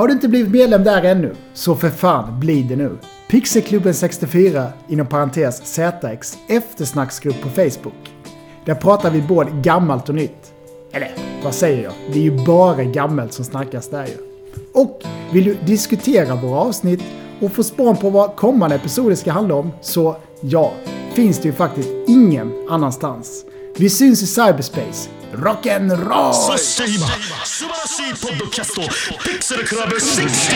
Har du inte blivit medlem där ännu? Så för fan, bli det nu. Pixelklubben 64, inom parentes ZX, eftersnacksgrupp på Facebook. Där pratar vi både gammalt och nytt. Eller, vad säger jag? Det är ju bara gammalt som snackas där ju. Och vill du diskutera våra avsnitt och få spån på vad kommande episoder ska handla om, så ja, finns det ju faktiskt ingen annanstans. Vi syns i cyberspace. Rock'n'roll! そして今素晴らしいポッドキャストピクセルクラブ64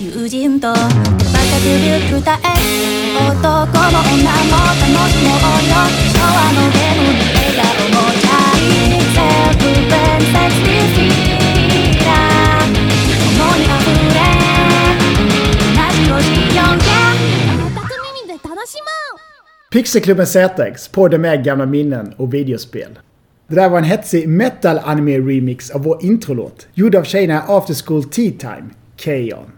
友人とバカく歌え男も女も楽しもうよ昭和のゲーム Pixelklubben ZX podden med gamla minnen och videospel. Det där var en hetsig metal anime remix av vår introlåt, gjord av tjejerna After School Tea Time, Keon.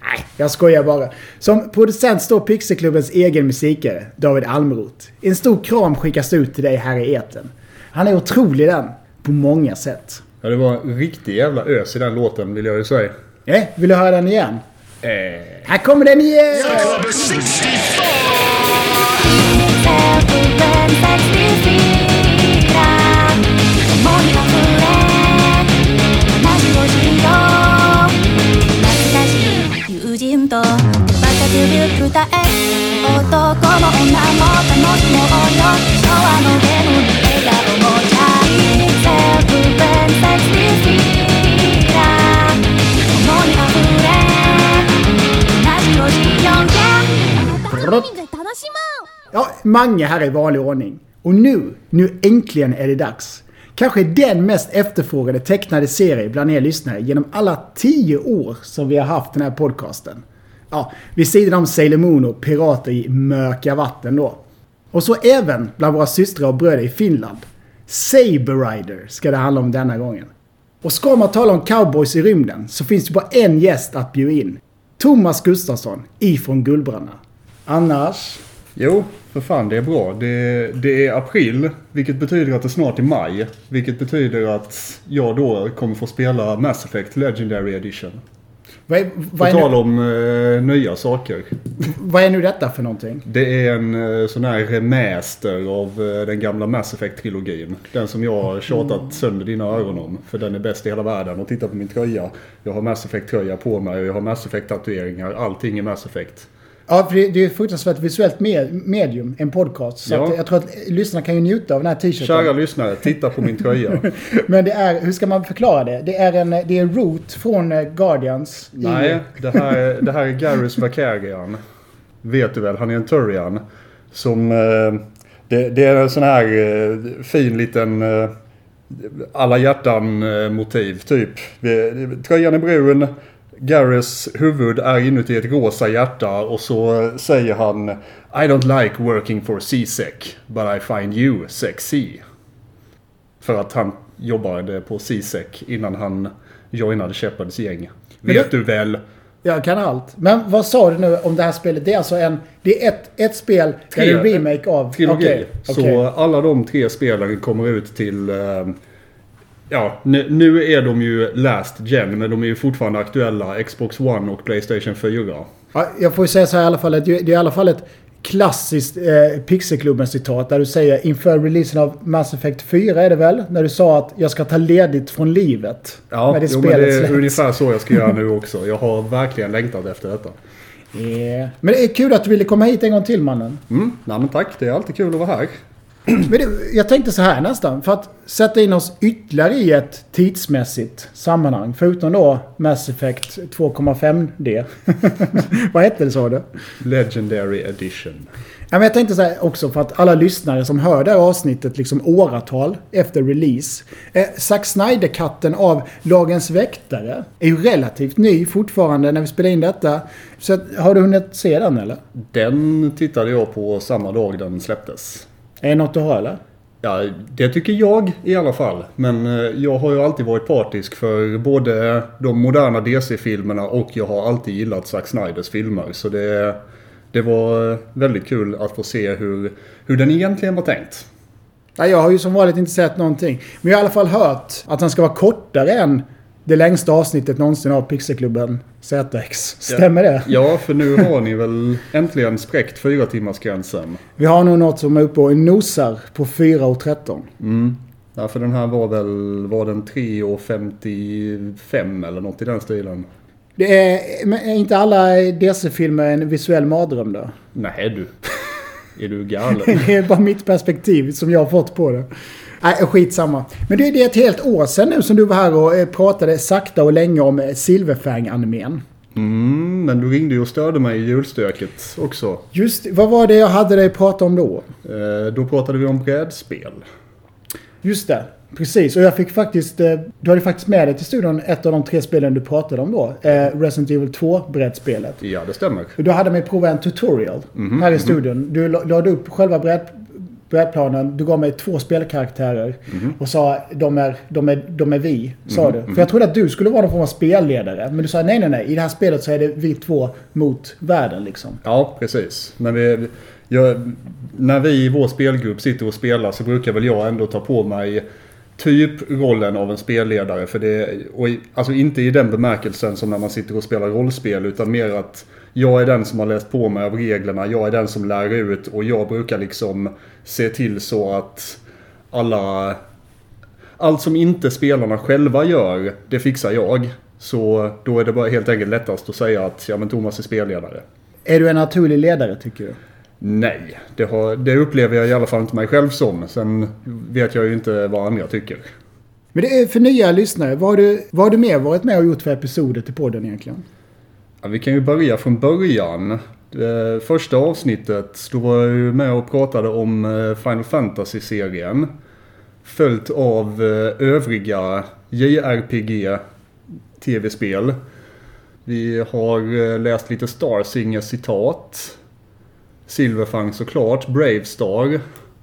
Nej, jag skojar bara. Som producent står Pixelklubbens egen musikare, David Almroth. En stor kram skickas ut till dig här i eten. Han är otrolig den, på många sätt. Ja, det var en riktig jävla ös i den låten, vill jag ju säga. Eh, vill du höra den igen? Eh. Här kommer den igen! 歌え男も女も楽しもうよ昭和のゲームに笑顔もチャイセルフベンセクシーラ共に溢れ同じをしよう楽しもう Ja, Mange här i vanlig ordning. Och nu, nu äntligen är det dags. Kanske den mest efterfrågade tecknade serie bland er lyssnare genom alla tio år som vi har haft den här podcasten. Ja, vid sidan om Sailor Moon och Pirater i mörka vatten då. Och så även bland våra systrar och bröder i Finland. Saber Rider ska det handla om denna gången. Och ska man tala om cowboys i rymden så finns det bara en gäst att bjuda in. Thomas Gustafsson ifrån Gullbranna. Annars... jo, för fan det är bra. Det, det är april, vilket betyder att det snart är maj. Vilket betyder att jag då kommer få spela Mass Effect Legendary Edition. Vad är, På vad, är tal om eh, nya saker. vad är nu detta för någonting? Det är en eh, sån här remaster av eh, den gamla Mass Effect-trilogin. Den som jag har tjatat sönder dina öron om. För den är bäst i hela världen. Och titta på min tröja. Jag har Mass Effect-tröja på mig och jag har Mass Effect-tatueringar. Allting är Mass Effect. Ja, för det, det är ett fruktansvärt visuellt med, medium, en podcast. Så Ja. att jag tror att lyssnarna kan ju njuta av den här t-shirten. Kära lyssnare, titta på min tröja. Men det är, hur ska man förklara det? Det är en det är Root från eh, Guardians. i- Nej, det här, det här är Garrus Vakarian. Vet du väl, han är en Turian. Som... eh, Det, det är en sån här eh, fin liten... Alla hjärtan-motiv, typ. Vi- Tröjan är brun. Garrus huvud är inuti ett rosa hjärta och så säger han I don't like working for CSEC, but I find you sexy. För att han jobbade på CSEC innan han joinade Shepards gäng. Men Vet det- du väl? Jag kan allt. Men vad sa du nu om det här spelet? Det är alltså en... Det är ett, ett spel där det är en remake av... Trilogi. Okej, Så alla de tre spelen kommer ut till... eh, ja, nu, är de ju last gen, men de är ju fortfarande aktuella Xbox One och Playstation 4. Ja, jag får ju säga så här i alla fall. att Det det är i alla fall ett klassiskt eh, Pixelklubben-citat där du säger inför releasen av Mass Effect 4 är det väl? När du sa att jag ska ta ledigt från livet. Ja, när det jo, men det är släpps. ungefär så jag ska göra nu också. Jag har verkligen längtat efter detta. Yeah. Men det är kul att du ville komma hit en gång till mannen. Mm, nej men tack, det är alltid kul att vara här. Men det, jag tänkte så här nästan. För att sätta in oss ytterligare i ett tidsmässigt sammanhang. Förutom då Mass Effect 2,5D. Vad hette det sa du? Legendary edition. Ja, men jag tänkte så här också för att alla lyssnare som hör det här avsnittet liksom åratal efter release. Eh, Zack Snyder-katten av Lagens Väktare är ju relativt ny fortfarande när vi spelar in detta. Så har du hunnit se den eller? Den tittade jag på samma dag den släpptes. Är det något du har eller? Ja, det tycker jag i alla fall. Men eh, jag har ju alltid varit partisk för både de moderna DC-filmerna och jag har alltid gillat Zack Snyders filmer. Så det, det var eh, väldigt kul att få se hur, hur den egentligen var tänkt. Ja, jag har ju som vanligt inte sett någonting. Men jag har i alla fall hört att den ska vara kortare än det längsta avsnittet någonsin av Pixelklubben ZX. Stämmer det? Ja, för nu har ni väl äntligen spräckt fyra timmars gränsen. Vi har nog något som är uppe och nosar på 4.13. Mm. Ja, för den här var väl, var den 3.55 eller något i den stilen? Det är, men är inte alla DC-filmer en visuell mardröm då? Nej du. Är du galen? Det är bara mitt perspektiv som jag har fått på det. Nej, skitsamma. Men det, det är ett helt år sedan nu som du var här och eh, pratade sakta och länge om eh, Silverfang-animen. Mm, men du ringde ju och störde mig i julstöket också. Just vad var det jag hade dig prata om då? Eh, då pratade vi om brädspel. Just det. Precis, och jag fick faktiskt... eh, Du hade faktiskt med dig till studion ett av de tre spelen du pratade om då. Resident Evil 2-brädspelet. Ja, det stämmer. Du hade mig prova en tutorial Mhm, här i studion. Du la- lade upp själva bräd, brädplanen. Du gav mig två spelkaraktärer. Mhm. Och sa de är, de är, de är vi, sa du. För jag trodde att du skulle vara någon form av spelledare. Men du sa nej, nej, nej. I det här spelet så är det vi två mot världen liksom. Ja, precis. Men vi, jag, när vi i vår spelgrupp sitter och spelar så brukar väl jag ändå ta på mig typ rollen av en spelledare. För det, och i, alltså inte i den bemärkelsen som när man sitter och spelar rollspel utan mer att jag är den som har läst på mig av reglerna, jag är den som lär ut och jag brukar liksom se till så att alla... Allt som inte spelarna själva gör, det fixar jag. Så då är det bara helt enkelt lättast att säga att ja men Thomas är spelledare. Är du en naturlig ledare tycker du? Nej, det, har, det upplever jag i alla fall inte mig själv som. Sen vet jag ju inte vad andra tycker. Men det är för nya lyssnare. Vad har du, vad har du mer varit med och gjort för episoder till podden egentligen? Ja, vi kan ju börja från början. Det första avsnittet, då var jag ju med och pratade om eh, Final Fantasy-serien. Följt av eh, övriga JRPG tv-spel. Vi har eh, läst lite Star Singer-citat. Silverfang såklart, Bravestar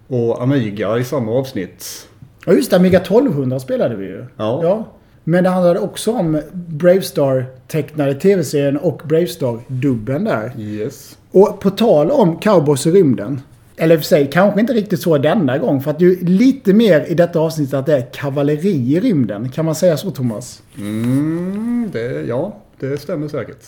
och Amiga i samma avsnitt. Ja just det, Amiga 1200 spelade vi ju. Ja. Men det handlade också om Bravestar-tecknade tv-serien och Bravestar-dubben där. Yes. Och på tal om cowboys i rymden. Eller för sig, kanske inte riktigt så denna gång. För att du lite mer i detta avsnitt att det är kavalleri i rymden. Kan man säga så Thomas? Mm, det, ja, det stämmer säkert.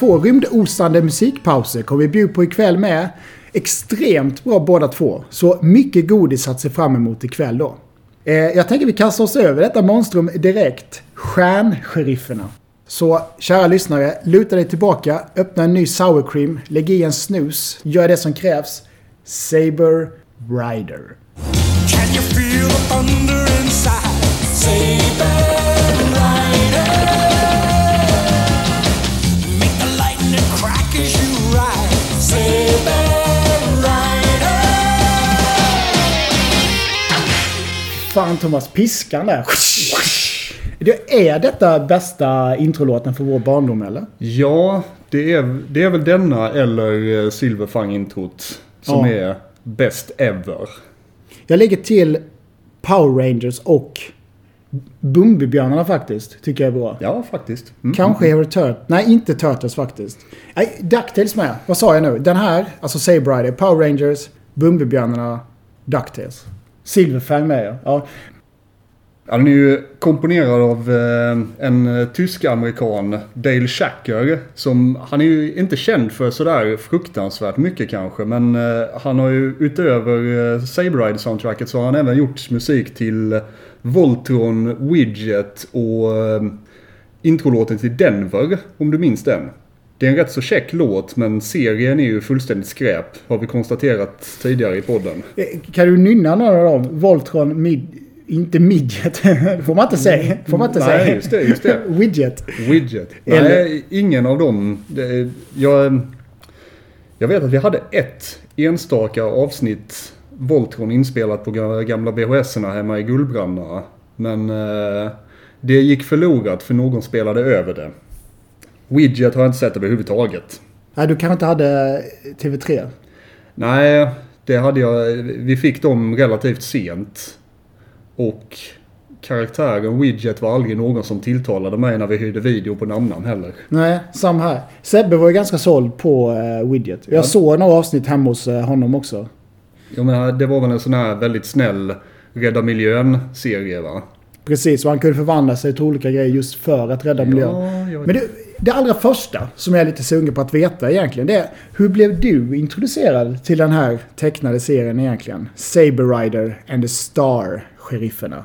Två rymdosande musikpauser kommer vi bjuda på ikväll med. Extremt bra båda två. Så mycket godis att se fram emot ikväll då. Eh, jag tänker vi kastar oss över detta monstrum direkt. Stjärnsherifferna. Så kära lyssnare, luta dig tillbaka, öppna en ny sour cream, lägg i en snus, gör det som krävs. Saber Rider. Can you feel the thunder inside? Saber Fan Thomas, piskan där. Det är detta bästa introlåten för vår barndom eller? Ja, det är, det är väl denna eller eh, Silverfang-introt som Ja. är best ever. Jag lägger till Power Rangers och Bumbibjörnarna faktiskt. Tycker jag är bra. Ja, faktiskt. Mm. Kanske Hero Turtles. Nej, inte Turtles faktiskt. Nej, DuckTales med. Vad sa jag nu? Den här, alltså Saber Rider, Power Rangers, Bumbibjörnarna, DuckTales. Silverfang med ja. ja. Han är ju komponerad av eh, en eh, tysk-amerikan, Dale Shacker. Som, han är ju inte känd för sådär fruktansvärt mycket kanske. Men eh, han har ju utöver eh, Saber Ride-soundtracket så har han även gjort musik till Voltron, Widget och introlåten till Denver, om du minns den. Det är en rätt så käck låt, men serien är ju fullständigt skräp. Har vi konstaterat tidigare i podden. Eh, Kan du nynna någon av dem? Voltron, Mid... Inte Midget. får man inte säga. Får man inte Nej, säga. just det, just det. Widget. Widget. Eller- Nej, ingen av dem. Det, jag, jag vet att vi hade ett enstaka avsnitt Voltron inspelat på ga- gamla VHS-erna hemma i Gullbrandna. Men eh, det gick förlorat för någon spelade över det. Widget har jag inte sett överhuvudtaget. Nej, du kanske inte hade TV3? Nej, det hade jag. Vi fick dem relativt sent. Och karaktären Widget var aldrig någon som tilltalade mig när vi hyrde video på Namnam heller. Nej, samma här. Sebbe var ju ganska såld på uh, Widget. Jag såg några avsnitt hemma hos eh, honom också. Jag menar, det var väl en sån här väldigt snäll Rädda Miljön-serie va? Precis, och han kunde förvandla sig till olika grejer just för att rädda miljön. Ja. Men det, det allra första som jag är lite sugen på att veta egentligen, det är hur blev du introducerad till den här tecknade serien egentligen? Saber Rider and the Star, sherifferna.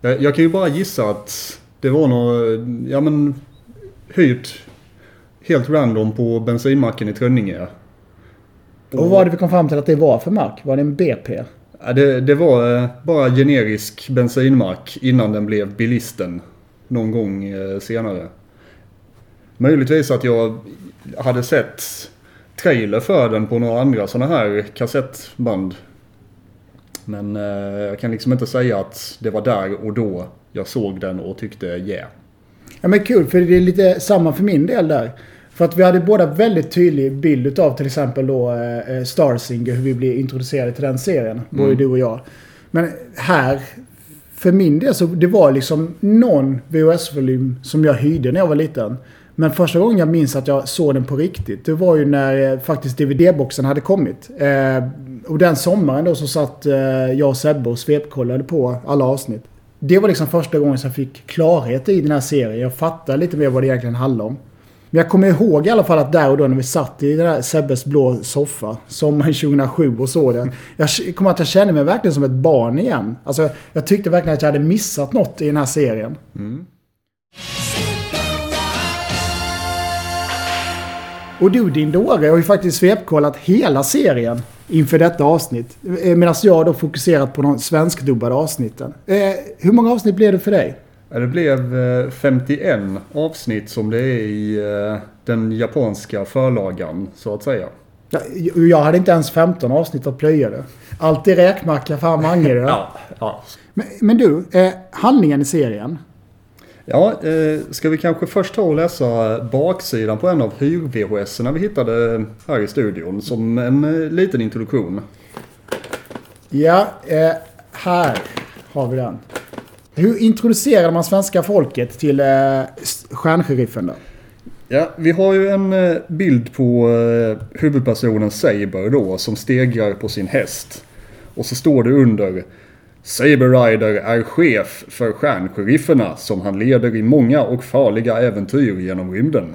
Jag, jag kan ju bara gissa att det var något, ja men, hyrt helt random på bensinmacken i Trönninge. Och vad var det vi kom fram till att det var för mark? Var det en BP? Ja, det, det var eh, bara generisk bensinmack innan den blev bilisten. Någon gång eh, senare. Möjligtvis att jag hade sett trailer för den på några andra sådana här kassettband. Men eh, jag kan liksom inte säga att det var där och då jag såg den och tyckte yeah. Ja men kul, för det är lite samma för min del där. För att vi hade båda väldigt tydlig bild av till exempel då eh, Starsinger, hur vi blev introducerade till den serien. Både du och jag. Men här, för min del så det var liksom någon VHS-volym som jag hyrde när jag var liten. Men första gången jag minns att jag såg den på riktigt, det var ju när eh, faktiskt DVD-boxen hade kommit. Eh, och den sommaren då så satt eh, jag och Sebbe och svepkollade på alla avsnitt. Det var liksom första gången som jag fick klarhet i den här serien. Jag fattade lite mer vad det egentligen handlade om. Men jag kommer ihåg i alla fall att där och då när vi satt i den där Sebbes blå soffa sommaren 2007 och såg den. Jag kommer att jag kände mig verkligen som ett barn igen. Alltså jag tyckte verkligen att jag hade missat något i den här serien. Mm. Och du din dåre har ju faktiskt svepkollat hela serien inför detta avsnitt. Eh, Medan jag då fokuserat på de svenskdubbade avsnitten. Eh, hur många avsnitt blev det för dig? Det blev eh, 51 avsnitt som det är i eh, den japanska förlagan så att säga. Ja, Jag hade inte ens 15 avsnitt att plöja det. Alltid räkmacka för Mange. Ja. ja. Men, men du, eh, handlingen i serien. Ja, eh, ska vi kanske först ta och läsa baksidan på en av hyr-VHS vi hittade här i studion som en eh, liten introduktion. Ja, eh, här har vi den. Hur introducerar man svenska folket till eh, stjärnsheriffen då? Ja, vi har ju en bild på huvudpersonen Saber då som stegrar på sin häst. Och så står det under Saber Rider är chef för stjärnsherifferna som han leder i många och farliga äventyr genom rymden.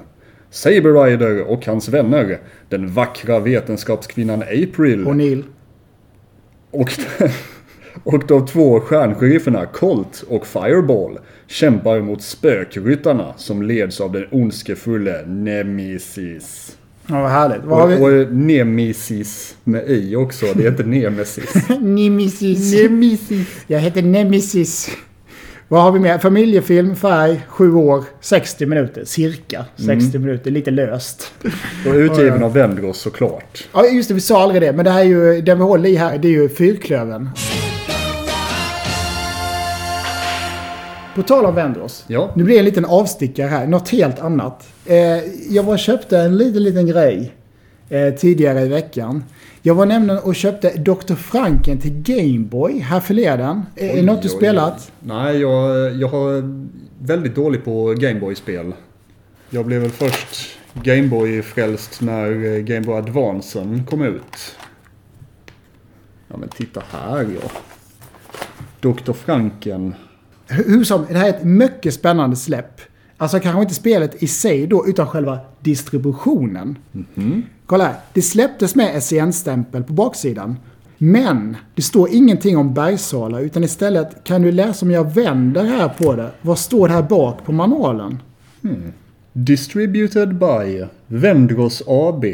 Saber Rider och hans vänner, den vackra vetenskapskvinnan April O'Neill. och, och de två stjärnsherifferna Colt och Fireball kämpar mot spökryttarna som leds av den ondskefulle Nemesis. Ja, vad härligt. Vad Och, vi? och Nemesis med i också, det heter Nemesis. Nemesis. Nemesis. Jag heter Nemesis. Vad har vi mer? Familjefilm, färg, 7 år, 60 minuter. Cirka 60 minuter. Lite löst. Och utgiven av Vendros såklart. Ja, just det. Vi sa aldrig det. Men det här är ju, den vi håller i här, det är ju Fyrklövern. På tal om Vendros. Ja. Nu blir det en liten avstickare här. Något helt annat. Eh, jag var och köpte en liten, liten grej eh, tidigare i veckan. Jag var nämligen och köpte Dr. Franken till Gameboy här förleden. Eh, är det något du Oj, spelat? Nej, jag, jag har väldigt dålig på Gameboy-spel. Jag blev väl först Gameboy-frälst när Gameboy Advancen kom ut. Ja men titta här ja. Dr. Franken. Hur som, det här är ett mycket spännande släpp. Alltså kanske inte spelet i sig då, utan själva distributionen. Kolla här. Det släpptes med SCN-stämpel på baksidan. Men det står ingenting om Bergsala, utan istället kan du läsa om jag vänder här på det. Vad står det här bak på manualen? Distributed by Vendros AB.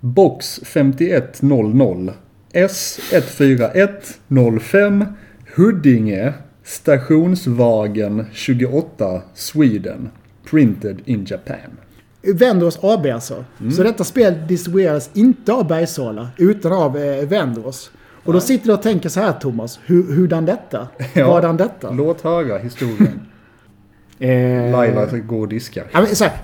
Box 5100. S14105 Huddinge. Stationsvagen 28 Sweden. Printed in Japan. Vendros AB alltså. Mm. Så detta spel distribueras inte av Bergsala, utan av eh, Vendros. Och då sitter du och tänker så här Thomas, hur, hurdan detta? Ja. Vadan detta? Låt höra historien. Eh, Laila går och diskar.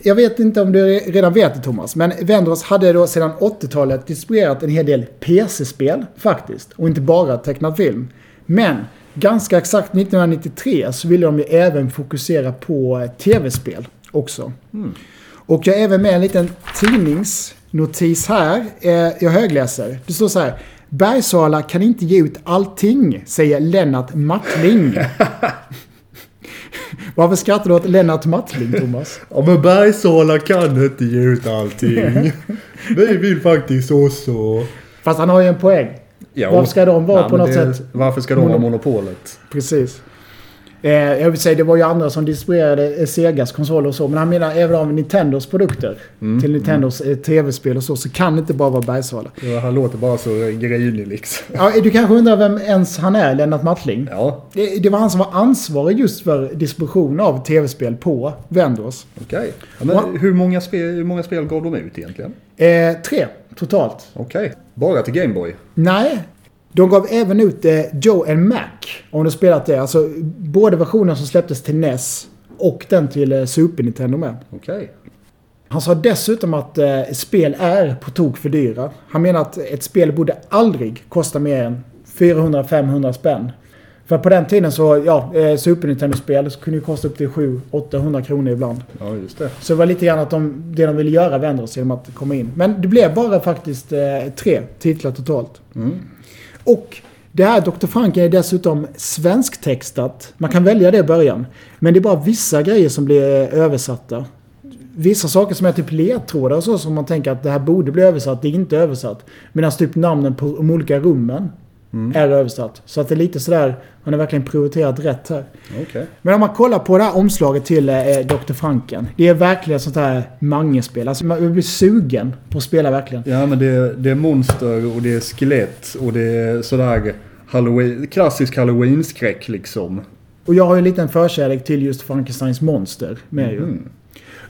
Jag vet inte om du redan vet det Thomas, men Vendors hade då sedan 80-talet distribuerat en hel del PC-spel faktiskt. Och inte bara tecknad film. Men ganska exakt 1993 så ville de ju även fokusera på eh, tv-spel också. Och jag har även med en liten tidningsnotis här. Eh, jag högläser. Det står så här. Bergsala kan inte ge ut allting, säger Lennart Mattling. Varför skrattar du åt Lennart Mattling, Thomas? Ja men Bergsala kan inte ge ut allting. Vi vill faktiskt också. Fast han har ju en poäng. Ja, Varför ska de vara nej, på något det- sätt? Varför ska de ha monopolet? Precis. Eh, jag vill säga, det var ju andra som distribuerade eh, Segas konsoler och så. Men han menar även av Nintendos produkter. Mm, till Nintendos eh, tv-spel och så. Så kan det inte bara vara Bergsala. Ja, han låter bara så grinig liksom. Ja, du kanske undrar vem ens han är, Lennart Mattling? Ja, Det, det var han som var ansvarig just för distribution av tv-spel på Vendors. okej. Ja, men hur, många spel, hur många spel gav de ut egentligen? Eh, tre totalt. Okej. Bara till Gameboy? Nej. De gav även ut eh, Joe and Mac. Om du spelat det. Alltså både versionen som släpptes till NES och den till eh, Super Nintendo med. Okej. Han sa dessutom att eh, spel är på tok för dyra. Han menar att ett spel borde aldrig kosta mer än 400-500 spänn. För på den tiden så, ja, eh, Super Nintendo-spel kunde ju kosta upp till 700-800 kronor ibland. Ja, just det. Så det var lite grann att de, det de ville göra vände sig genom att komma in. Men det blev bara faktiskt eh, tre titlar totalt. Och det här Dr. Franken är dessutom svensktextat. Man kan välja det i början. Men det är bara vissa grejer som blir eh, översatta. Vissa saker som är typ ledtrådar och så som man tänker att det här borde bli översatt, det är inte översatt. Medan typ namnen på de olika rummen är översatt. Så att det är lite sådär, man har verkligen prioriterat rätt här. Okej. Men om man kollar på det här omslaget till eh, Dr. Franken. Det är verkligen sånt här mangespel. Alltså man blir sugen på att spela verkligen. Ja, men det, det är monster och det är skelett och det är sådär Halloween, klassisk halloween-skräck liksom. Och jag har ju en liten förkärlek till just Frankensteins monster med ju.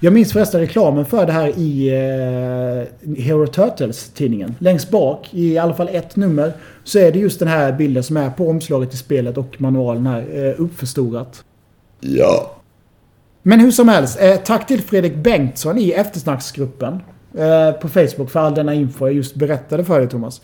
Jag minns förresten reklamen för det här i eh, Hero Turtles-tidningen. Längst bak, i alla fall ett nummer, så är det just den här bilden som är på omslaget i spelet och manualen här eh, uppförstorat. Ja. Men hur som helst, eh, tack till Fredrik Bengtsson i eftersnacksgruppen eh, på Facebook för all denna info jag just berättade för dig Thomas.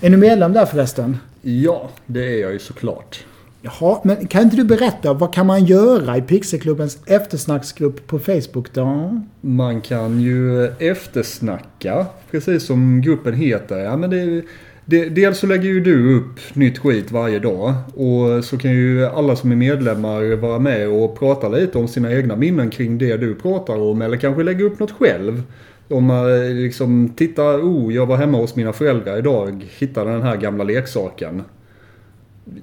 Är du medlem där förresten? Ja, det är jag ju såklart. Jaha, men kan inte du berätta vad kan man göra i Pixelklubbens eftersnacksgrupp på Facebook då? Man kan ju eftersnacka, precis som gruppen heter. Ja, men det, det, dels så lägger ju du upp nytt skit varje dag. Och så kan ju alla som är medlemmar vara med och prata lite om sina egna minnen kring det du pratar om. Eller kanske lägga upp något själv. Om man eh, liksom tittar, oh jag var hemma hos mina föräldrar idag, hittade den här gamla leksaken.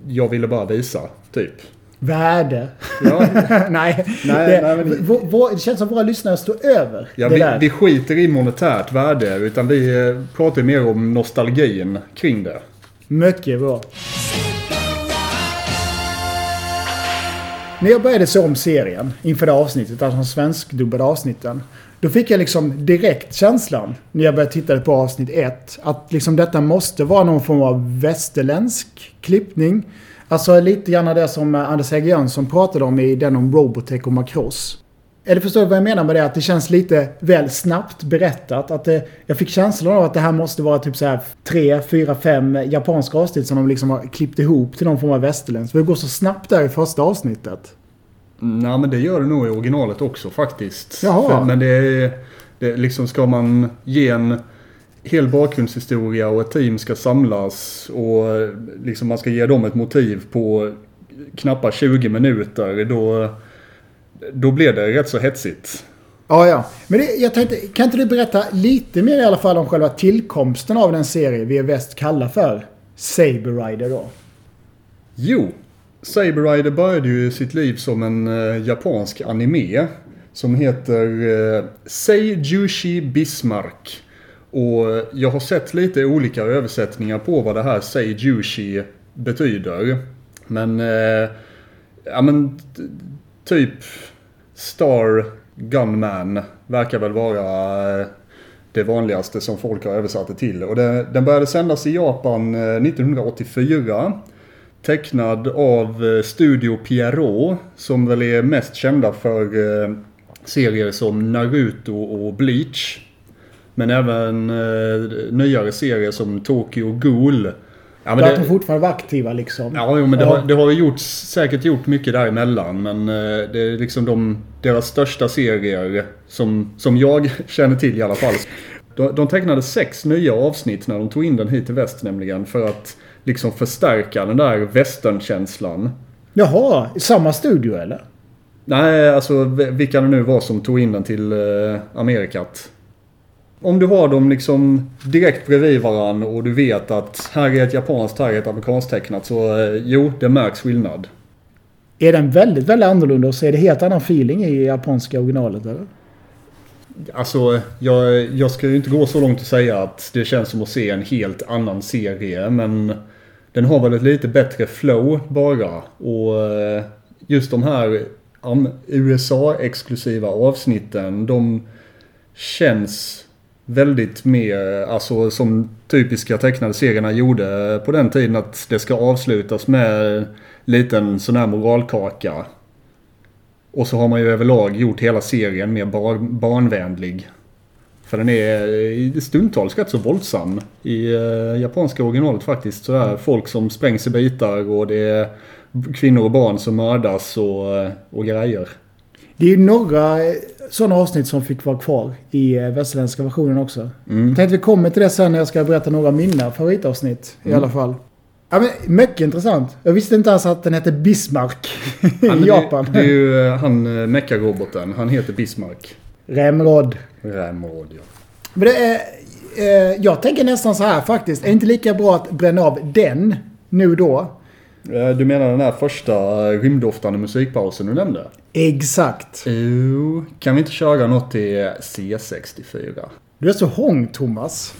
Jag ville bara visa, typ. Värde? Ja, nej, Nej, det, nej, men det- vå- vå- det känns som våra lyssnare står över Ja, det vi, där. vi skiter i monetärt värde utan vi eh, pratar mer om nostalgin kring det. Mycket bra. När jag började se om serien inför det avsnittet, alltså de svenskdubbade avsnitten. Då fick jag liksom direkt känslan, när jag började titta på avsnitt ett, att liksom detta måste vara någon form av västerländsk klippning. Alltså lite grann det som eh, Anders Hägg Jönsson pratade om i den om Robotech och Macross. Eller förstår du vad jag menar med det? Att det känns lite väl snabbt berättat. Att det, jag fick känslan av att det här måste vara typ så här tre, fyra, fem japanska avsnitt som de liksom har klippt ihop till någon form av västerländsk. För det går så snabbt där i första avsnittet. Nej men det gör det nog i originalet också faktiskt. Jaha. För, men det är, det är liksom ska man ge en hel bakgrundshistoria och ett team ska samlas och liksom man ska ge dem ett motiv på knappa 20 minuter då, då blir det rätt så hetsigt. Ja, ja. Men det, jag tänkte, kan inte du berätta lite mer i alla fall om själva tillkomsten av den serie vi i väst kallar för Saber Rider då? Jo, Saber Rider började ju sitt liv som en eh, japansk anime som heter eh, Seijushi Bismarck. Och eh, jag har sett lite olika översättningar på vad det här Seijushi betyder. Men, eh, ja men typ Star Gunman verkar väl vara eh, det vanligaste som folk har översatt det till. Och det, den började sändas i Japan eh, 1984 tecknad av eh, Studio Pierrot. Som väl är mest kända för eh, serier som Naruto och Bleach. Men även eh, nyare serier som Tokyo Ghoul. Ja, För att de fortfarande var aktiva liksom. Ja, jo, men det har, det har gjort, säkert gjort mycket däremellan. Men det är liksom de, deras största serier som, som jag känner till i alla fall. De, de tecknade sex nya avsnitt när de tog in den hit till väst nämligen. För att liksom förstärka den där westernkänslan. Jaha, i samma studio eller? Nej, alltså vilka det nu var som tog in den till eh, Amerikat. Om du har dem liksom direkt bredvid varann och du vet att här är ett japanskt, här är ett amerikanskt tecknat. Så eh, jo, det märks skillnad. Är den väldigt, väldigt annorlunda och så är det helt annan feeling i japanska originalet eller? Alltså, jag, jag ska ju inte gå så långt att säga att det känns som att se en helt annan serie. Men den har väl ett lite bättre flow bara. Och eh, just de här USA-exklusiva avsnitten, de känns väldigt mer, alltså som typiska tecknade serierna gjorde på den tiden. Att det ska avslutas med liten sån här moralkaka. Och så har man ju överlag gjort hela serien mer bar barnvänlig. För den är i stundtals rätt så våldsam i eh, japanska originalet faktiskt. Sådär folk som sprängs i bitar och det är kvinnor och barn som mördas och, eh, och grejer. Det är ju några sådana avsnitt som fick vara kvar i eh, västerländska versionen också. Mm. Jag tänkte vi kommer till det sen när jag ska berätta några av mina favoritavsnitt i alla fall. Ja men mycket intressant. Jag visste inte ens att den hette Bismarck i Japan. Det, det är ju eh, han eh, meckaroboten. Han heter Bismarck. Remrod. Rämråd ja. Men det är... Eh, jag tänker nästan så här faktiskt. Är det inte lika bra att bränna av den nu då? Eh, Du menar den här första rymddoftande musikpausen du nämnde? Exakt. Jo, kan vi inte köra något i C64? Du är så hång Thomas.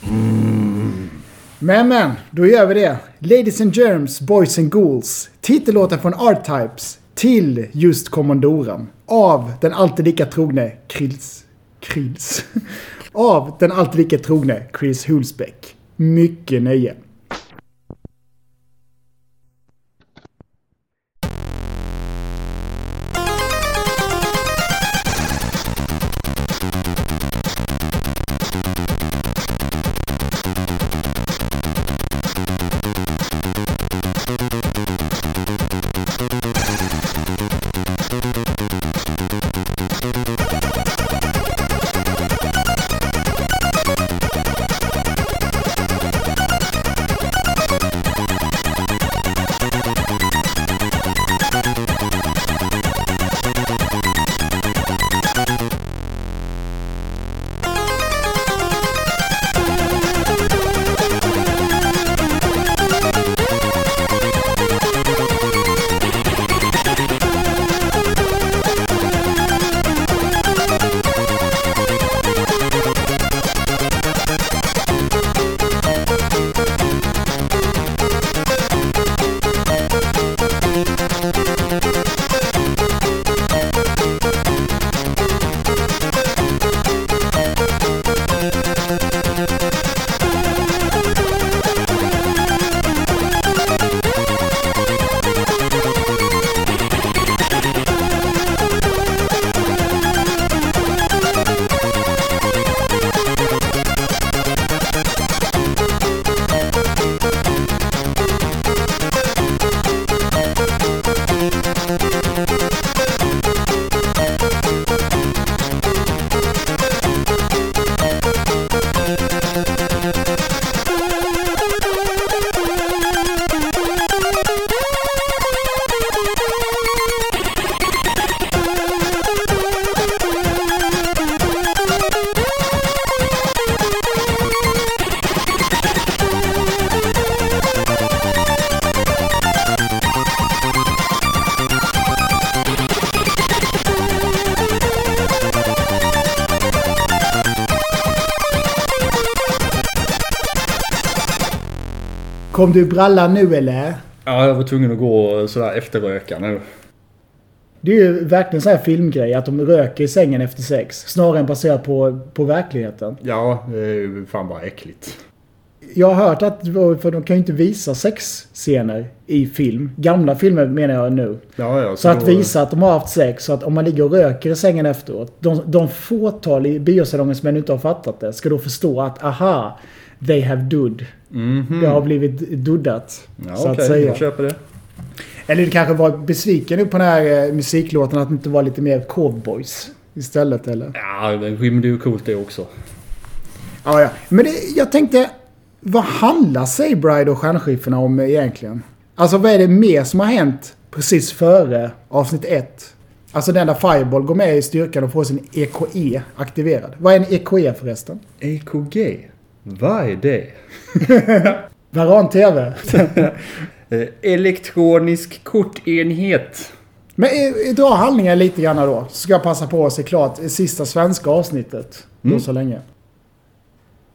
Men men, då gör vi det. Ladies and Germs, Boys and Ghouls. Titellåten från R-Types till just kommandoran. Av den alltid lika trogne Krils... Krils? Av den alltid lika trogne Chris Hulsbeck. Mycket nöje. Kom du i brallan nu eller? Ja, jag var tvungen att gå sådär efterröka nu. Det är ju verkligen så här filmgrej att de röker i sängen efter sex. Snarare än baserat på, på verkligheten. Ja, det är ju fan bara äckligt. jag har hört att, för de kan ju inte visa sexscener i film. Gamla filmer menar jag nu. Ja, ja, Så att då- visa att de har haft sex, så att om man ligger och röker i sängen efteråt. De, de fåtal i biosalongen som ännu inte har fattat det ska då förstå att aha, they have dudd. Det har blivit duddat. Ja, så okej, att säga. jag köper det. Eller du kanske var besviken nu på den här eh, musiklåten att det inte var lite mer cowboys istället eller? Ja, den rymde ju coolt det också. Ja, ja. Men det, jag tänkte, vad handlar Sabride och Stjärnskiffrarna om egentligen? Alltså vad är det mer som har hänt precis före avsnitt 1? Alltså den där Fireball går med i styrkan och får sin EKE aktiverad. Vad är en EKE förresten? EKG? Vad är det? Varan TV. Eh, elektronisk kortenhet. Men dra handlingen lite grann då. Så ska jag passa på att se klart det sista svenska avsnittet. Då så länge.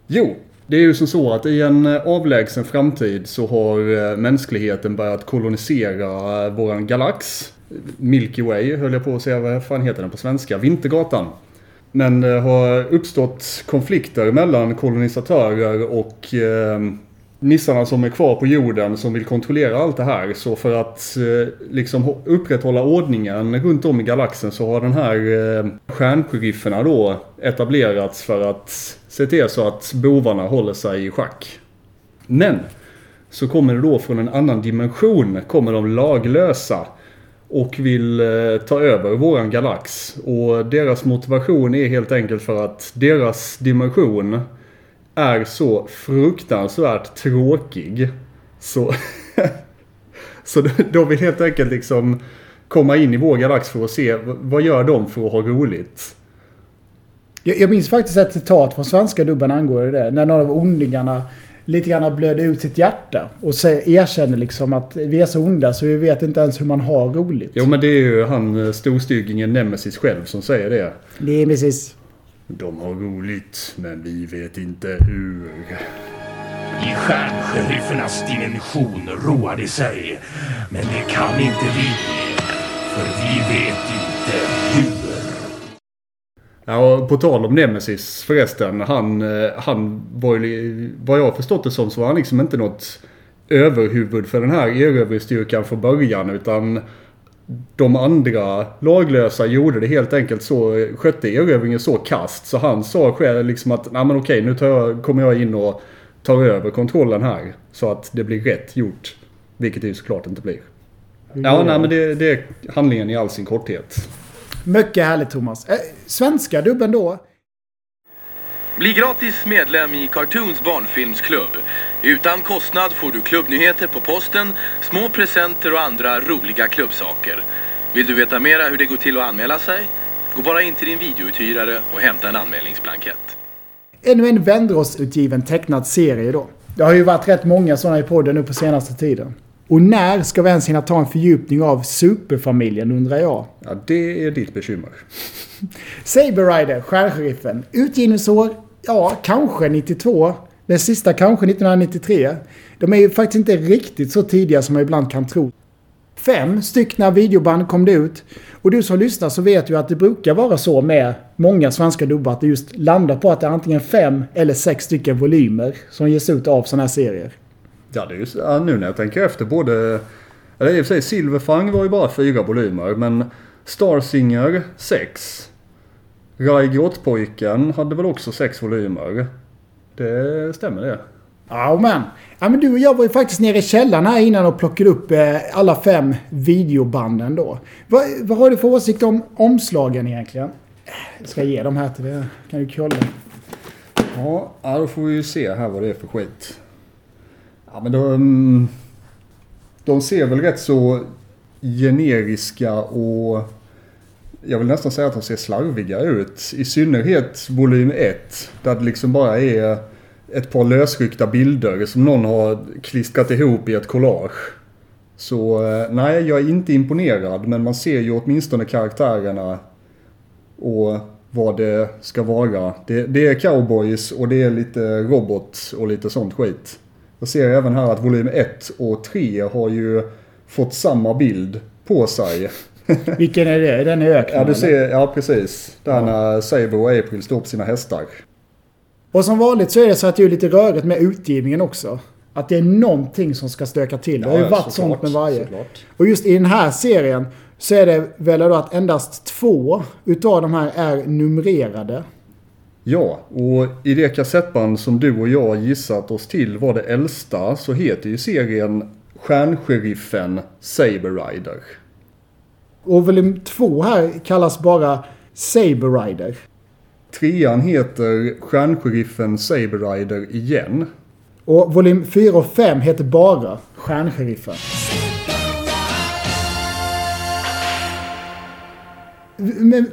Jo, det är ju som så att i en eh, avlägsen framtid så har eh, mänskligheten börjat kolonisera våran galax. Milky Way höll jag på att säga, vad fan heter den på svenska? Vintergatan. Men det har uppstått konflikter mellan kolonisatörer och eh, nissarna som är kvar på jorden som vill kontrollera allt det här. Så för att eh, liksom upprätthålla ordningen runt om i galaxen så har den här eh, stjärnsheriferna då etablerats för att se till så att bovarna håller sig i schack. Men så kommer det då från en annan dimension, kommer de laglösa och vill eh, ta över våran galax. Och deras motivation är helt enkelt för att deras dimension är så fruktansvärt tråkig. Så, så de- vill helt enkelt liksom komma in i vår galax för att se vad gör de för att ha roligt. Jag, jag minns faktiskt ett citat från svenska dubben angående det. När någon av ondingarna lite grann blödde ut sitt hjärta. Och erkänner liksom att vi är så onda så vi vet inte ens hur man har roligt. Jo men det är ju han eh, storstyggingen Nemesis själv som säger det. Det är precis. De har roligt, men vi vet inte hur. I stjärnsherifernas dimension roar de sig. Men det kan inte vi. För vi vet inte hur. Ja, och på tal om Nemesis förresten. Han, eh, han var ju, vad jag har förstått det som så var han liksom inte något överhuvud för den här erövringsstyrkan från början. Utan de andra laglösa gjorde det helt enkelt så, skötte erövringen så kast. Så han sa själv liksom att, nej men okej nu jag, kommer jag in och tar över kontrollen här. Så att det blir rätt gjort. Vilket det ju såklart inte blir. Ja, nej men det, det är handlingen i all sin korthet. Mycket härligt Thomas. Eh, svenska dubben då? Bli gratis medlem i Cartoons barnfilmsklubb. Utan kostnad får du klubbnyheter på posten, små presenter och andra roliga klubbsaker. Vill du veta mera hur det går till att anmäla sig? Gå bara in till din videouthyrare och hämta en anmälningsblankett. Ännu en Vändros-utgiven tecknad serie då. Det har ju varit rätt många sådana i podden nu på senaste tiden. Och när ska vi ens hinna ta en fördjupning av Superfamiljen undrar jag. Ja, det är ditt bekymmer. Saber Rider, Stjärnsheriffen. Utgivningsår, ja, kanske 92. Den sista kanske 1993. De är ju faktiskt inte riktigt så tidiga som man ibland kan tro. Fem styckna videoband kom det ut. Och du som lyssnar så vet ju att det brukar vara så med många svenska dubbar att det just landar på att det är antingen fem eller sex stycken volymer som ges ut av sådana här serier. Ja, det är ju, ja, nu när jag tänker efter både... Eller i och för sig Silverfang var ju bara fyra volymer men Starsinger sex. Rai Grottpojken hade väl också sex volymer. Det stämmer det. Ja men. Ja men du och jag var ju faktiskt nere i källaren här innan och plockade upp eh, alla fem videobanden då. Vad, vad har du för åsikt om omslagen egentligen? Jag ska ge dem här till dig. Kan du kolla? Ja, då får vi ju se här vad det är för skit. Ja, men de... Mm, de ser väl rätt så generiska och... Jag vill nästan säga att de ser slarviga ut. I synnerhet volym 1. Där det liksom bara är ett par lösryckta bilder som någon har klistrat ihop i ett collage. Så eh, nej, jag är inte imponerad. Men man ser ju åtminstone karaktärerna och vad det ska vara. Det, det är cowboys och det är lite robot och lite sånt skit. Jag ser även här att volym 1 och 3 har ju fått samma bild på sig. Vilken är det? Den är öknen Ja, du ser, ja precis. Där när Saber och April står på sina hästar. Och som vanligt så är det så att det är lite rörigt med utgivningen också. Att det är någonting som ska stöka till. Det har ju Ja, varit sånt med varje. såklart. Och just i den här serien så är det väl då att endast två utav de här är numrerade. Ja, och i det kassettband som du och jag gissat oss till var det äldsta så heter ju serien Stjärnsheriffen Saber Rider. Och volym två här kallas bara Saber Rider. Trean heter Stjärnsheriffen Saber Rider igen. Och volym 4 och 5 heter bara Stjärnsheriffen.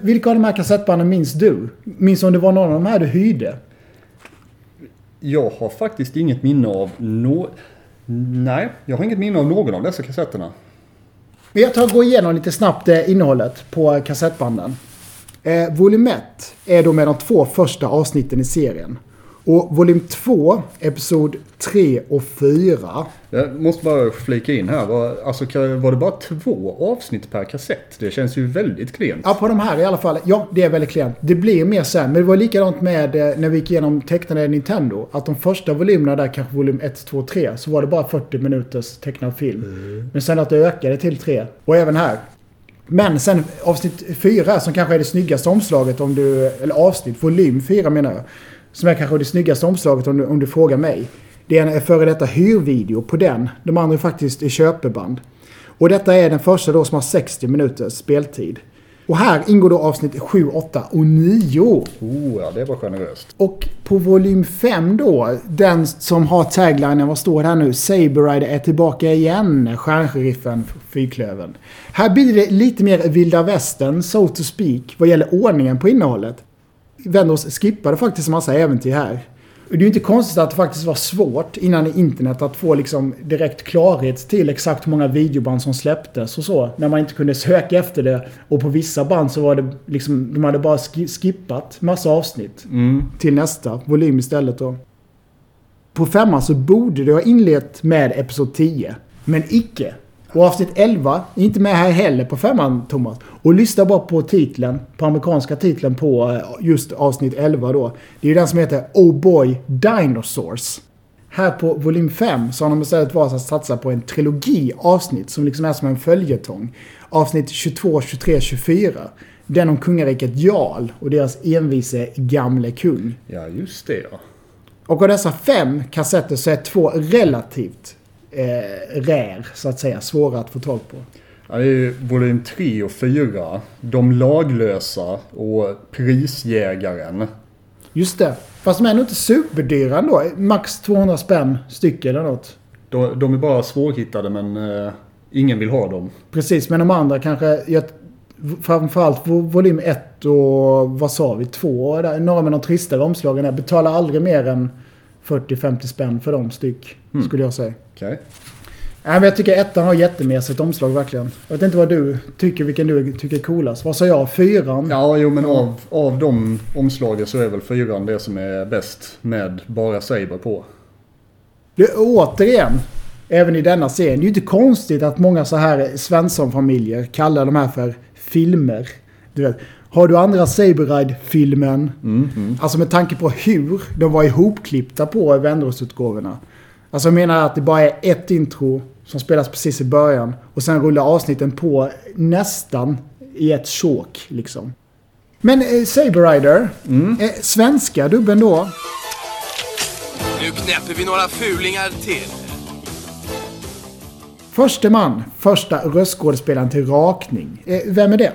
Vilka av de här kassettbanden minns du? Minns om det var någon av de här du hyrde? Jag har faktiskt inget minne av no... Nej, jag har inget minne av någon av dessa kassetterna. Jag tar och går igenom lite snabbt eh, innehållet på kassettbanden. Eh, volym 1 är då med de två första avsnitten i serien. Och volym 2, episod 3 och 4. Jag måste bara flika in här. Var, alltså, var det bara två avsnitt per kassett? Det känns ju väldigt klent. Ja, på de här i alla fall. Ja, det är väldigt klent. Det blir mer sen. Men det var likadant med eh, när vi gick igenom tecknade Nintendo. Att de första volymerna där, kanske volym 1, 2, 3, så var det bara 40 minuters tecknad film. Men sen att det ökade till 3. Och även här. Men sen avsnitt 4 som kanske är det snyggaste omslaget om du... Eller avsnitt, volym 4 menar jag. Som är kanske det snyggaste omslaget om du, om du frågar mig. Det är en före detta hyrvideo på den. De andra är faktiskt i köpeband. Och detta är den första då som har 60 minuters speltid. Och här ingår då avsnitt 7, 8 och 9. Oh, ja, det var generöst. Och på volym 5 då, den som har taglinen, vad står det här nu? Saber Rider är tillbaka igen, stjärnsheriffen Fyrklövern. Här blir det lite mer vilda västern, so to speak, vad gäller ordningen på innehållet. Vendors skippade faktiskt en massa äventyr här. Och det är ju inte konstigt att det faktiskt var svårt innan internet att få liksom direkt klarhet till exakt hur många videoband som släpptes och så. När man inte kunde söka efter det. Och på vissa band så var det liksom, de hade bara ski- skippat massa avsnitt. Till nästa volym istället då. På femman så borde det ha inlett med Episod 10. Men icke. Och avsnitt 11 är inte med här heller på femman, Thomas. Och lyssna bara på titeln, på amerikanska titeln på eh, just avsnitt 11 då. Det är ju den som heter Oh Boy Dinosaurs. Här på volym 5 så har de istället valt att satsa på en trilogi avsnitt som liksom är som en följetong. Avsnitt 22, 23, 24. Den om kungariket Jarl och deras envise gamle kung. Ja, just det ja. Och av dessa fem kassetter så är två relativt eh, rär, så att säga. Svåra att få tag på. ja det är volym 3 och 4. De laglösa och prisjägaren. Just det. Fast de är nog inte superdyra ändå. Max 200 spänn styck eller något. De, de är bara svårhittade men eh, ingen vill ha dem. Precis, men de andra kanske... Jag, framförallt vo- volym 1 och vad sa vi? 2. där, Några med de tristare omslagen där. Betalar aldrig mer än 40-50 spänn för dem styck. Skulle jag säga. Okej. Nej, men jag tycker ettan har jättemesigt omslag verkligen. Jag vet inte vad du tycker, vilken du tycker är coolast. Vad sa jag? Fyran? Ja, jo men av, av de omslagen så är väl fyran det som är bäst med bara Saber på. Det, återigen, även i denna serien. Det är ju inte konstigt att många så här Svensson-familjer kallar de här för filmer. Du vet, har du andra Saber Ride-filmen? Alltså med tanke på hur de var ihopklippta på Vändråsutgåvorna. Alltså jag menar att det bara är ett intro som spelas precis i början. Och sen rullar avsnitten på nästan i ett sjok liksom. Men eh, Saber Rider, eh, svenska dubben då. Nu knäpper vi några fulingar till. Förste man, första röstskådespelaren till rakning. Eh, vem är det?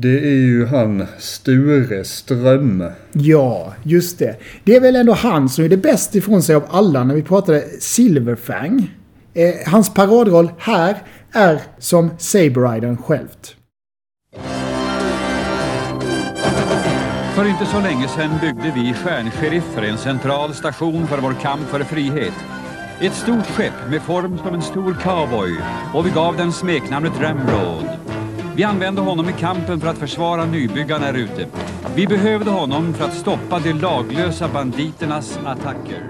Det är ju han Sture Ström. Ja, just det. Det är väl ändå han som är det bäst ifrån sig av alla när vi pratade Silverfang. Eh, hans paradroll här är som Saber Ridern självt. För inte så länge sedan byggde vi stjärnseriffer en central station för vår kamp för frihet. Ett stort skepp med form som en stor cowboy och vi gav den smeknamnet Ramrod. Vi använde honom i kampen för att försvara nybyggarna här ute. Vi behövde honom för att stoppa de laglösa banditernas attacker.